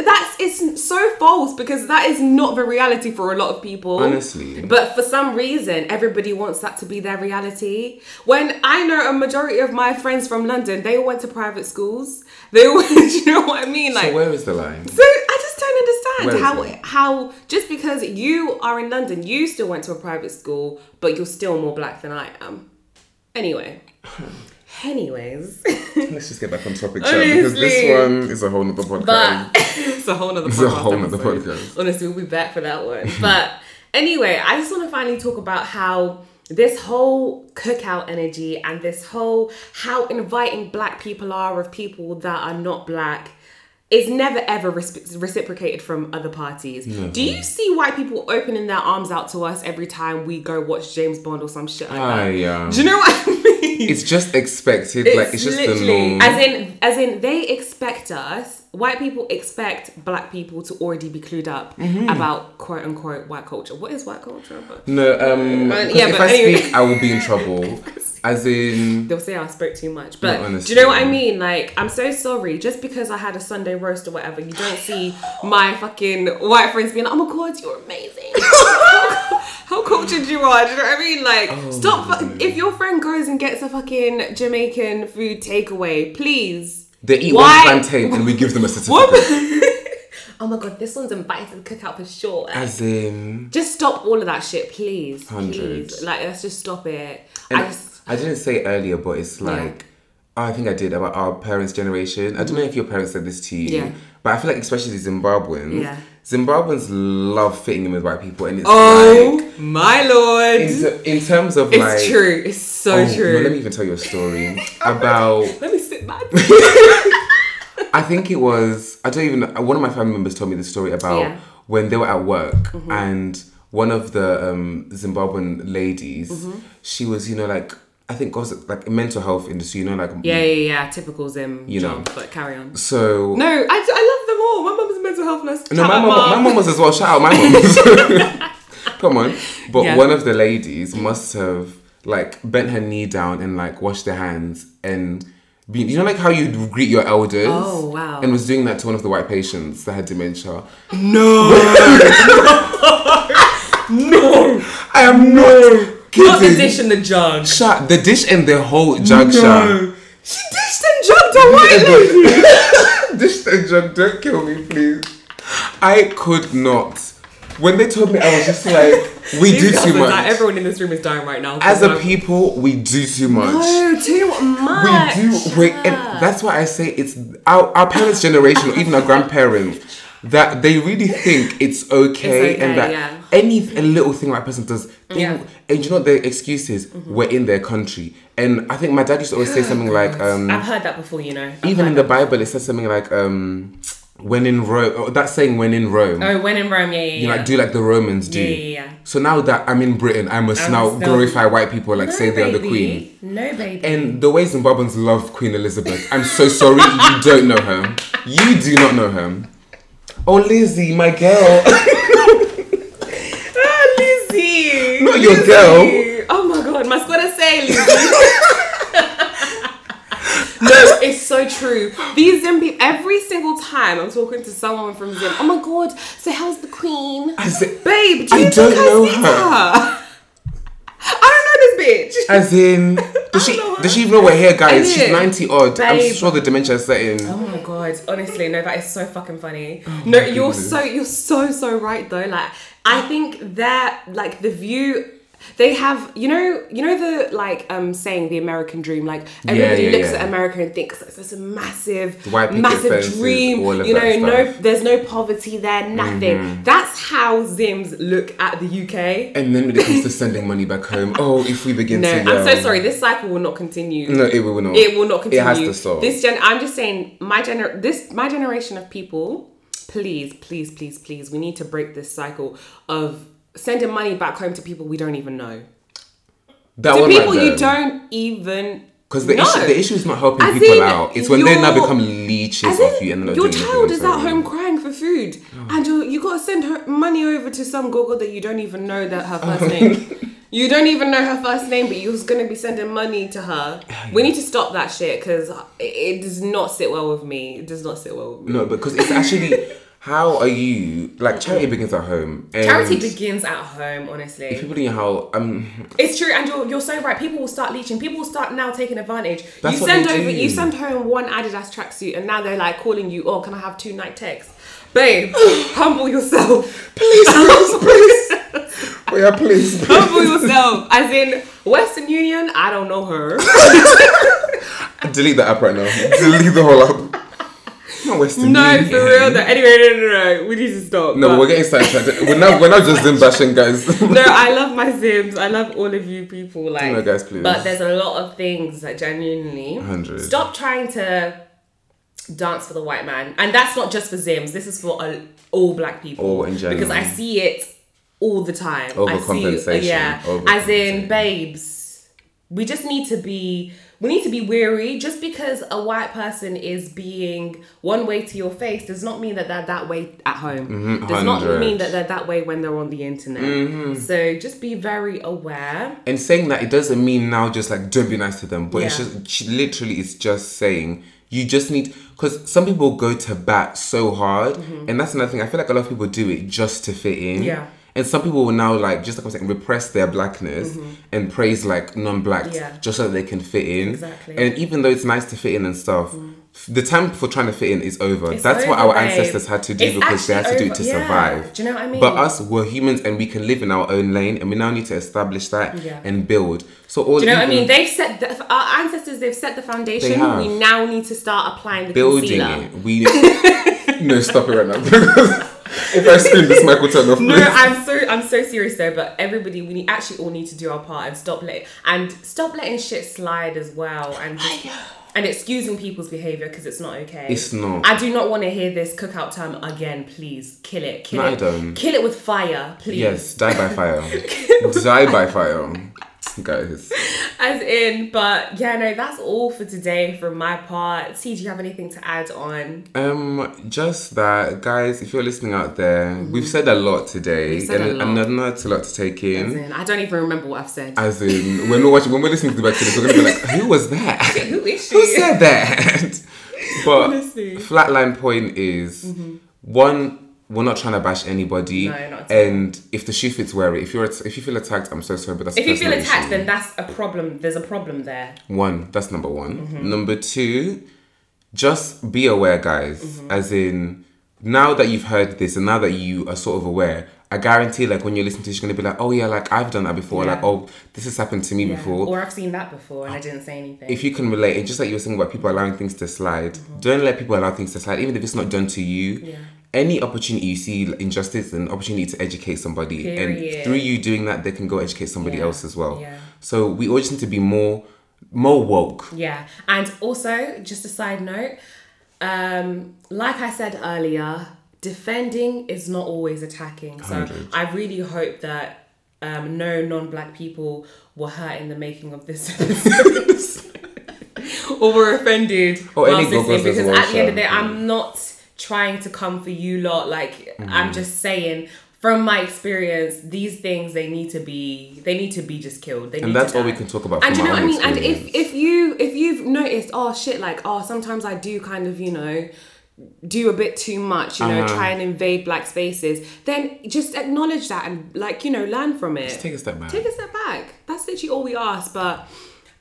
so false because that is not the reality for a lot of people. Honestly. But for some reason, everybody wants that to be their reality. When I know a majority of my friends from London, they all went to private schools. They all, do you know what I mean? Like, so where is the line? so I just don't understand how it? how just because you are in London, you still went to a private school, but you're still more black than I am. Anyway. Anyways. Let's just get back on topic, chat, because this one is a whole nother podcast. But it's a whole nother It's podcast. a whole nother podcast. Honestly, we'll be back for that one. But anyway, I just want to finally talk about how this whole cookout energy and this whole how inviting black people are of people that are not black it's never ever reciprocated from other parties. Do you see white people opening their arms out to us every time we go watch James Bond or some shit like that? yeah. Do you know what I mean? It's just expected. like it's just the norm. As in, as in, they expect us. White people expect black people to already be clued up Mm-hmm. about quote unquote white culture. What is white culture? But no, um, But- yeah, if but I anyway. speak, I will be in trouble. As in, they'll say I spoke too much. But honestly. do you know what I mean? Like, I'm so sorry. Just because I had a Sunday roast or whatever, you don't see my fucking white friends being like, "Oh my god, you're amazing." How cultured you are? Do you know what I mean? Like, Oh stop. fu- If your friend goes and gets a fucking Jamaican food takeaway, please. They eat Why- one plantain and we give them a certificate. Oh my god, this one's invited to cookout for sure. As in, just stop all of that shit, please. Hundred. Please. Like, let's just stop it. and I just. I didn't say earlier, but it's like. oh, I think I did about our parents' generation. I don't know mm-hmm. if your parents said this to you, Yeah. but I feel like especially Zimbabweans, Yeah. Zimbabweans love fitting in with white people, and it's Oh like my lord. in, in terms of like It's like true. It's so Oh, true. no, let me even tell you a story about. Let me back. I think it was. I don't even. know- One of my family members told me the story about Yeah. Mm-hmm. when they were at work and one of the um, Zimbabwean ladies, Mm-hmm. she was, you know, like I think was like mental health industry, you know, like yeah, yeah, yeah. Typical Zim You know. but carry on. So No, I, I love them all. My mum's a mental health nurse. No, my mom, my mom was as well. Shout out my mom. Come on, but Yeah. one of the ladies must have like bent her knee down and like washed their hands and you know, like how you greet your elders. Oh, wow. And was doing that to one of the white patients that had dementia. No. no. I am not kidding. Not the dish and the jug. Shut the dish and the whole jug. shut. She dished and jugged a white lady. dish and jug. Don't kill me, please. I could not. When they told me, I was just like, we do too much. dying. Everyone in this room is dying right now. As a Like, people, we do too much. No, too much. We do wait, and that's why I say it's our, our parents' generation, or even our grandparents, that they really think it's okay, It's and that yeah. any a little thing that person does, they, Yeah. Mm-hmm. and you know what their excuse is, we're in their country, and I think my dad used to always say something like, um, I've heard that before, you know. I've even in the Bible, it says something like, um, when in Rome, oh, that saying, when in Rome. Oh, when in Rome, yeah, yeah, You yeah. like do like the Romans do. Yeah, yeah, yeah. So now that I'm in Britain, I must I now glorify white people, like No, say they are the queen. No, baby. And the way Zimbabweans love Queen Elizabeth, I'm so sorry you don't know her. You do not know her. Oh, Lizzie, my girl. Ah, Lizzie. Not your Lizzie. girl. Oh my god, my squatter say Lizzie. no, it's so true. These Zim people, every single time I'm talking to someone from Zim, oh my god, so how's the queen? I said, Babe, do I you don't I know to her. I don't know this bitch. as in, does she does she even know we're here, guys? She's 90 odd. I'm sure the dementia is setting. Oh my god, honestly, no, that is so fucking funny. Oh no, you're goodness. so you're so so right though. Like I think that like the view they have you know you know the like um saying the American dream like everybody yeah, looks yeah. at America and thinks it's this massive massive dream you know no. Mm-hmm. there's no poverty there nothing that's how Zims look at the UK And then when it comes to sending money back home, oh, if we begin no to I'm so sorry this cycle will not continue No, it will not. it will not continue. It has to stop. This gen, I'm just saying, my gener, this my generation of people, please, please, please, please, we need to break this cycle of sending money back home to people we don't even know, that to people right you don't even. Because the know. issue, the issue is not helping As people out. It's when they now become leeches of you and not your child is at home crying for food, oh. and you you got to send her money over to some gogo that you don't even know that her oh. first name. You don't even know her first name, but you're going to be sending money to her. We need to stop that shit because it, it does not sit well with me. It does not sit well with me. No, because it's actually how are you like charity begins at home. Charity begins at home, honestly. if People in your house, um, It's true, and you're, you're so right. People will start leeching. People will start now taking advantage. That's you what send they over, do. you send home one Adidas tracksuit, and now they're like calling you. Oh, can I have two Nike Techs? Babe, humble yourself. please, please, please, oh, yeah, please. Humble yourself. As in Western Union, I don't know her. Delete the app right now. Delete the whole app. Not Western no, Union. for real. Though. Anyway, no, no, no. We need to stop. No, But- we're getting sidetracked. We're not. We're not just Zim bashing, guys. no, I love my Zims. I love all of you people. Like, No, guys, please. But there's a lot of things that genuinely 100. stop trying to dance for the white man, and that's not just for Zims. This is for uh, all black people. All in general. Because I see it all the time. I see, Overcompensation. yeah, as in babes. We just need to be. We need to be weary. Just because a white person is being one way to your face does not mean that they're that way at home. Does not mean that they're that way when they're on the internet. So just be very aware. And saying that it doesn't mean now just like don't be nice to them, but it's just literally is just saying you just need because some people go to bat so hard, and that's another thing. I feel like a lot of people do it just to fit in. Mm-hmm. Yeah. And some people will now like just like I'm saying repress their blackness and praise like non-blacks Mm-hmm. Yeah. just so that they can fit in. Exactly. And even though it's nice to fit in and stuff, the time for trying to fit in is over. It's That's what our babe. ancestors had to do It's because they had to actually do it to yeah. survive. Do you know what I mean? But us, we're humans and we can live in our own lane, and we now need to establish that Yeah. and build. So all Do you know what I mean? They've set the, our ancestors. They've set the foundation. We now need to start applying the building concealer. it. We no stop it right now if I scream, this mic will turn off. No. I'm so I'm so serious though. But everybody, we need, actually all need to do our part and stop letting and stop letting shit slide as well, and just, and excusing people's behavior because it's not okay. It's not. I do not want to hear this cookout term again. Please kill it. Kill No, it. I don't. Kill it with fire, please. Yes, die by fire. die by fire, guys. As in, but yeah, no, that's all for today from my part. See, do you have anything to add on? Um, just that, guys. If you're listening out there, we've said a lot today, said a and lot. and that's a lot to take As in. in, I don't even remember what I've said. As in, when we're watching, when we're listening to the back to this, we're gonna be like, "Who was that? Who is she? Who said that?" but Honestly. Mm-hmm. flatline point is one. We're not trying to bash anybody, No, not at all. and if the shoe fits, wear it. If you're if you feel attacked, I'm so sorry, but that's If you feel attacked, issue. then that's a problem. There's a problem there. One, that's number one. Mm-hmm. Number two, just be aware, guys. Mm-hmm. As in, now that you've heard this and now that you are sort of aware, I guarantee, like, when you're listening to this, you're gonna be like, oh, yeah, like, I've done that before. Yeah. Like, oh, this has happened to me before. Or I've seen that before and I didn't say anything. if you can relate, and just like you were saying about people allowing things to slide, don't let people allow things to slide, even if it's not done to you. Mm-hmm. Yeah. Any opportunity you see injustice, an opportunity to educate somebody, and through you doing that, they can go educate somebody Yeah. else as well. Yeah. So we always need to be more, more woke. Yeah, and also just a side note, um, like I said earlier, defending is not always attacking. So 100. I really hope that um, no non-black people were hurt in the making of this episode. or were offended Or any listening, because well, at the end of the day i'm not trying to come for you lot like Mm-hmm. i'm just saying from my experience these things they need to be they need to be just killed they And that's all we can talk about and you know what i mean and if if you if you've noticed oh shit like oh sometimes i do kind of you know do a bit too much you know Uh-huh. try and invade black spaces then just acknowledge that and like you know learn from it Take a step back. take a step back. That's literally all we ask. But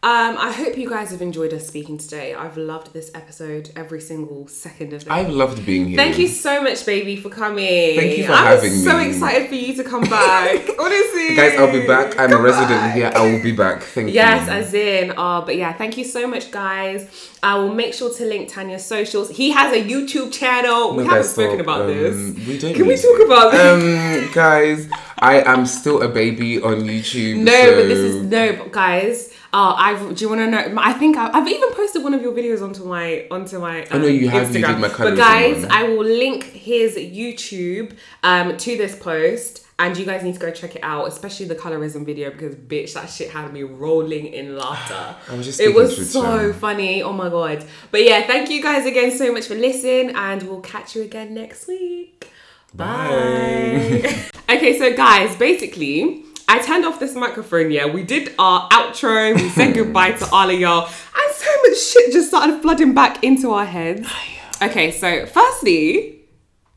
um, I hope you guys have enjoyed us speaking today. I've loved this episode, every single second of it. I've loved being here. Thank you so much, baby, for coming. Thank you for I'm having so me. excited for you to come back. Honestly, Guys, I'll be back. I'm a resident back. here. I will be back. Thank Yes, you. Yes, as in, uh, but yeah, thank you so much, guys. I will make sure to link Tanya's socials. He has a YouTube channel. we haven't spoken about Um, this. We don't Can we talk to. about this? Um, guys, I am still a baby on YouTube. No, so- but this is no, but guys. Uh, I've. Do you want to know? I think I, I've even posted one of your videos onto my onto my. Um, know you have, Instagram. my But guys. I will link his YouTube um to this post, and you guys need to go check it out, especially the colorism video because bitch, that shit had me rolling in laughter. I was just it was so funny. Oh my god! But yeah, thank you guys again so much for listening, and we'll catch you again next week. Bye. okay, so guys, basically, I turned off this microphone. Yeah, we did our outro. We said hmm. goodbye to all of y'all, and so much shit just started flooding back into our heads. Okay, so firstly,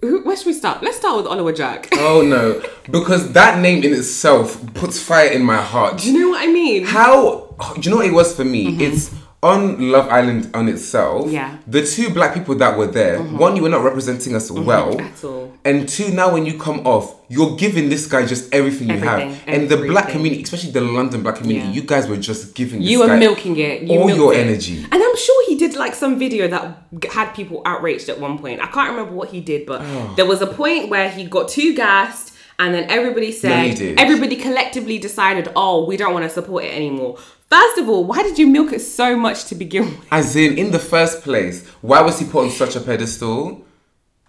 who, where should we start? Let's start with Oliver Jack. Oh no, because that name in itself puts fire in my heart. Do you know what I mean? How? Do you know what it was for me? Mm-hmm. It's on Love Island on itself. Mm-hmm. Yeah. Mm-hmm. The two black people that were there. One, you were not representing us well. At all. And two, now when you come off, you're giving this guy just everything you have. Everything, And the black community, especially the London black community, Yeah. you guys were just giving. You were guy milking it. You all your it. energy. And I'm sure he did like some video that had people outraged at one point. I can't remember what he did, but Oh. there was a point where he got too gassed. And then everybody said, did. everybody collectively decided, oh, we don't want to support it anymore. First of all, why did you milk it so much to begin with? As in, in the first place, why was he put on such a pedestal?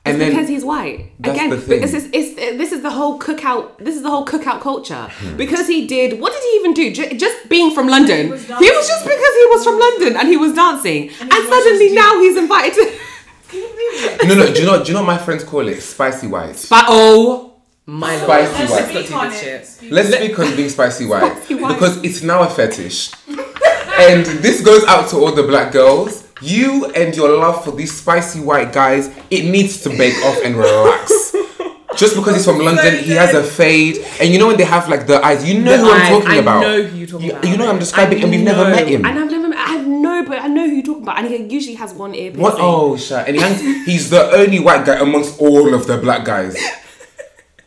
And then because he's white. That's Again, the thing. because it's, it's, this is the whole cookout. This is the whole cookout culture. Hmm. Because he did. What did he even do? Ju- just being from London. He was was, just because he was from London and he was dancing, and, he was suddenly just- now he's invited to. Can you believe it? no, no. Do you know? Do you know what my friends call it? Spicy white. But oh my lord! Spicy Let's white. speak do this shit. Speak- Let's speak on being spicy white Spicy white. because it's now a fetish, and this goes out to all the black girls. You and your love for these spicy white guys, it needs to bake off and relax. Just because he's from London, he has a fade, and you know when they have like the eyes, you know The who I'm eyes, talking I about. know who you're talking you, about. You know I'm describing, I and we've never know. met him. And I've never met. I have no, but I know who you're talking about. And he usually has one ear piercing. What? Oh, shit. And he hangs, he's the only white guy amongst all of the black guys.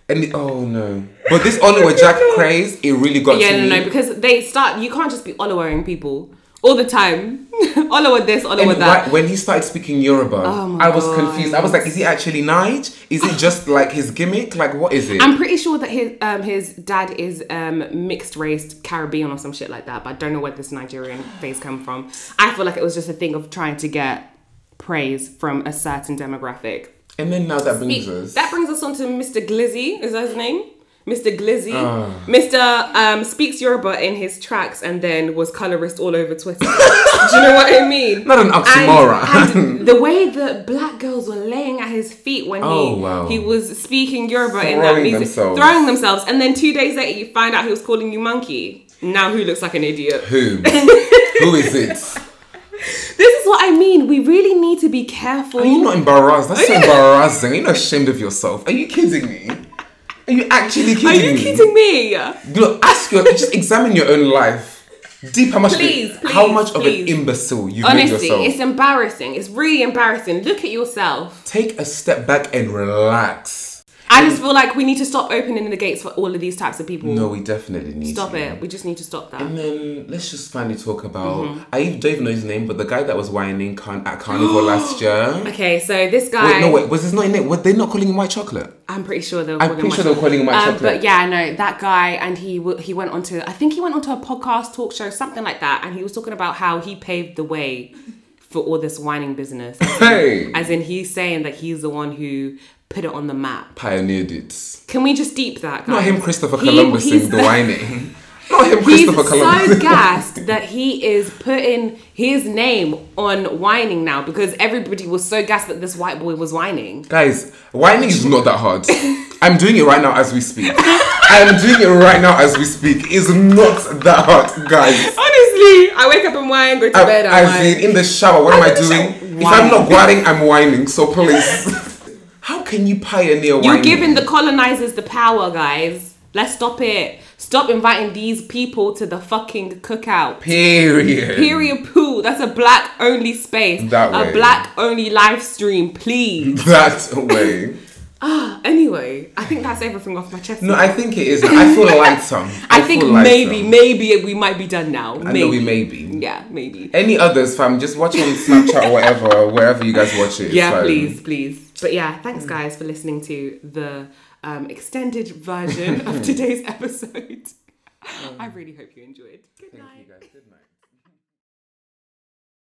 And he- oh no. But this Oliver Jack craze, it really got Yeah, to no, me. no, because they start. You can't just be Olowering people all the time. Olower this, and that. why- when he started speaking Yoruba, Oh I was God. confused. I was like, is he actually Nige? Is it just like his gimmick? Like, what is it? I'm pretty sure that his um his dad is um mixed race Caribbean or some shit like that, but I don't know where this Nigerian phase come from. I feel like it was just a thing of trying to get praise from a certain demographic. And then now that brings us. That brings us on to Mr. Glizzy. Is that his name? Mr. Glizzy. Ah. Mr. Um, speaks Yoruba in his tracks and then was colorist all over Twitter. Do you know what I mean? Not an oxymoron. And, and the way that black girls were laying at his feet when Oh, he wow. he was speaking Yoruba in that music, themselves. throwing themselves, and then two days later you find out he was calling you monkey. Now who looks like an idiot? Who? Who is it? This is what I mean. We really need to be careful. Are you not embarrassed? That's so embarrassing. Are you not ashamed of yourself? Are you kidding me? Are you actually kidding me? Are you me? kidding me? Look, ask your, just examine your own life. Deep, how much, Please, of, it, how much please. of an imbecile you've made Honestly, yourself. it's embarrassing. It's really embarrassing. Look at yourself. Take a step back and relax. I just feel like we need to stop opening the gates for all of these types of people. No, we definitely need to Stop to. it. We just need to stop that. And then let's just finally talk about. Mm-hmm. I even- don't even know his name, but the guy that was whining car- at Carnival last year. Okay, so this guy. Wait, no, wait, was this not in it? Were they not calling him white chocolate? I'm pretty sure they were. I'm calling pretty him sure they were calling him white Um, chocolate. But yeah, no, that guy, and he w- he went onto. I think he went on to a podcast, talk show, something like that, and he was talking about how he paved the way for all this whining business. Hey! As in, he's saying that he's the one who put it on the map. Pioneered it. Can we just deep that? Guys? Not him, Christopher He- Columbus, in the whining. Not him, Christopher Columbus. He's Christopher so Columbus. gassed that he is putting his name on whining now because everybody was so gassed that this white boy was whining. Guys, whining is not that hard. I'm doing it right now as we speak. I'm doing it right now as we speak. It's not that hard, guys. Honestly, I wake up and whine, go to I, bed, I whine. in, in the shower, what am I doing? If I'm not whining, I'm whining. So please. How can you pioneer? You're giving the colonizers the power, guys. Let's stop it. Stop inviting these people to the fucking cookout. Period. Period. pool. That's a black only space. That way. a black only live stream, please. That way. Ah, anyway, I think that's everything off my chest. No, I think it is. I feel lighter. I, I think lighter. maybe, maybe we might be done now. Maybe. I maybe. know we may be. Yeah, maybe. Any others, fam? Just watch on Snapchat or whatever, wherever you guys watch it. Yeah, so- please, please. But yeah, thanks guys for listening to the um, extended version of today's episode. I really hope you enjoyed. Good Thank night. you guys. Good night.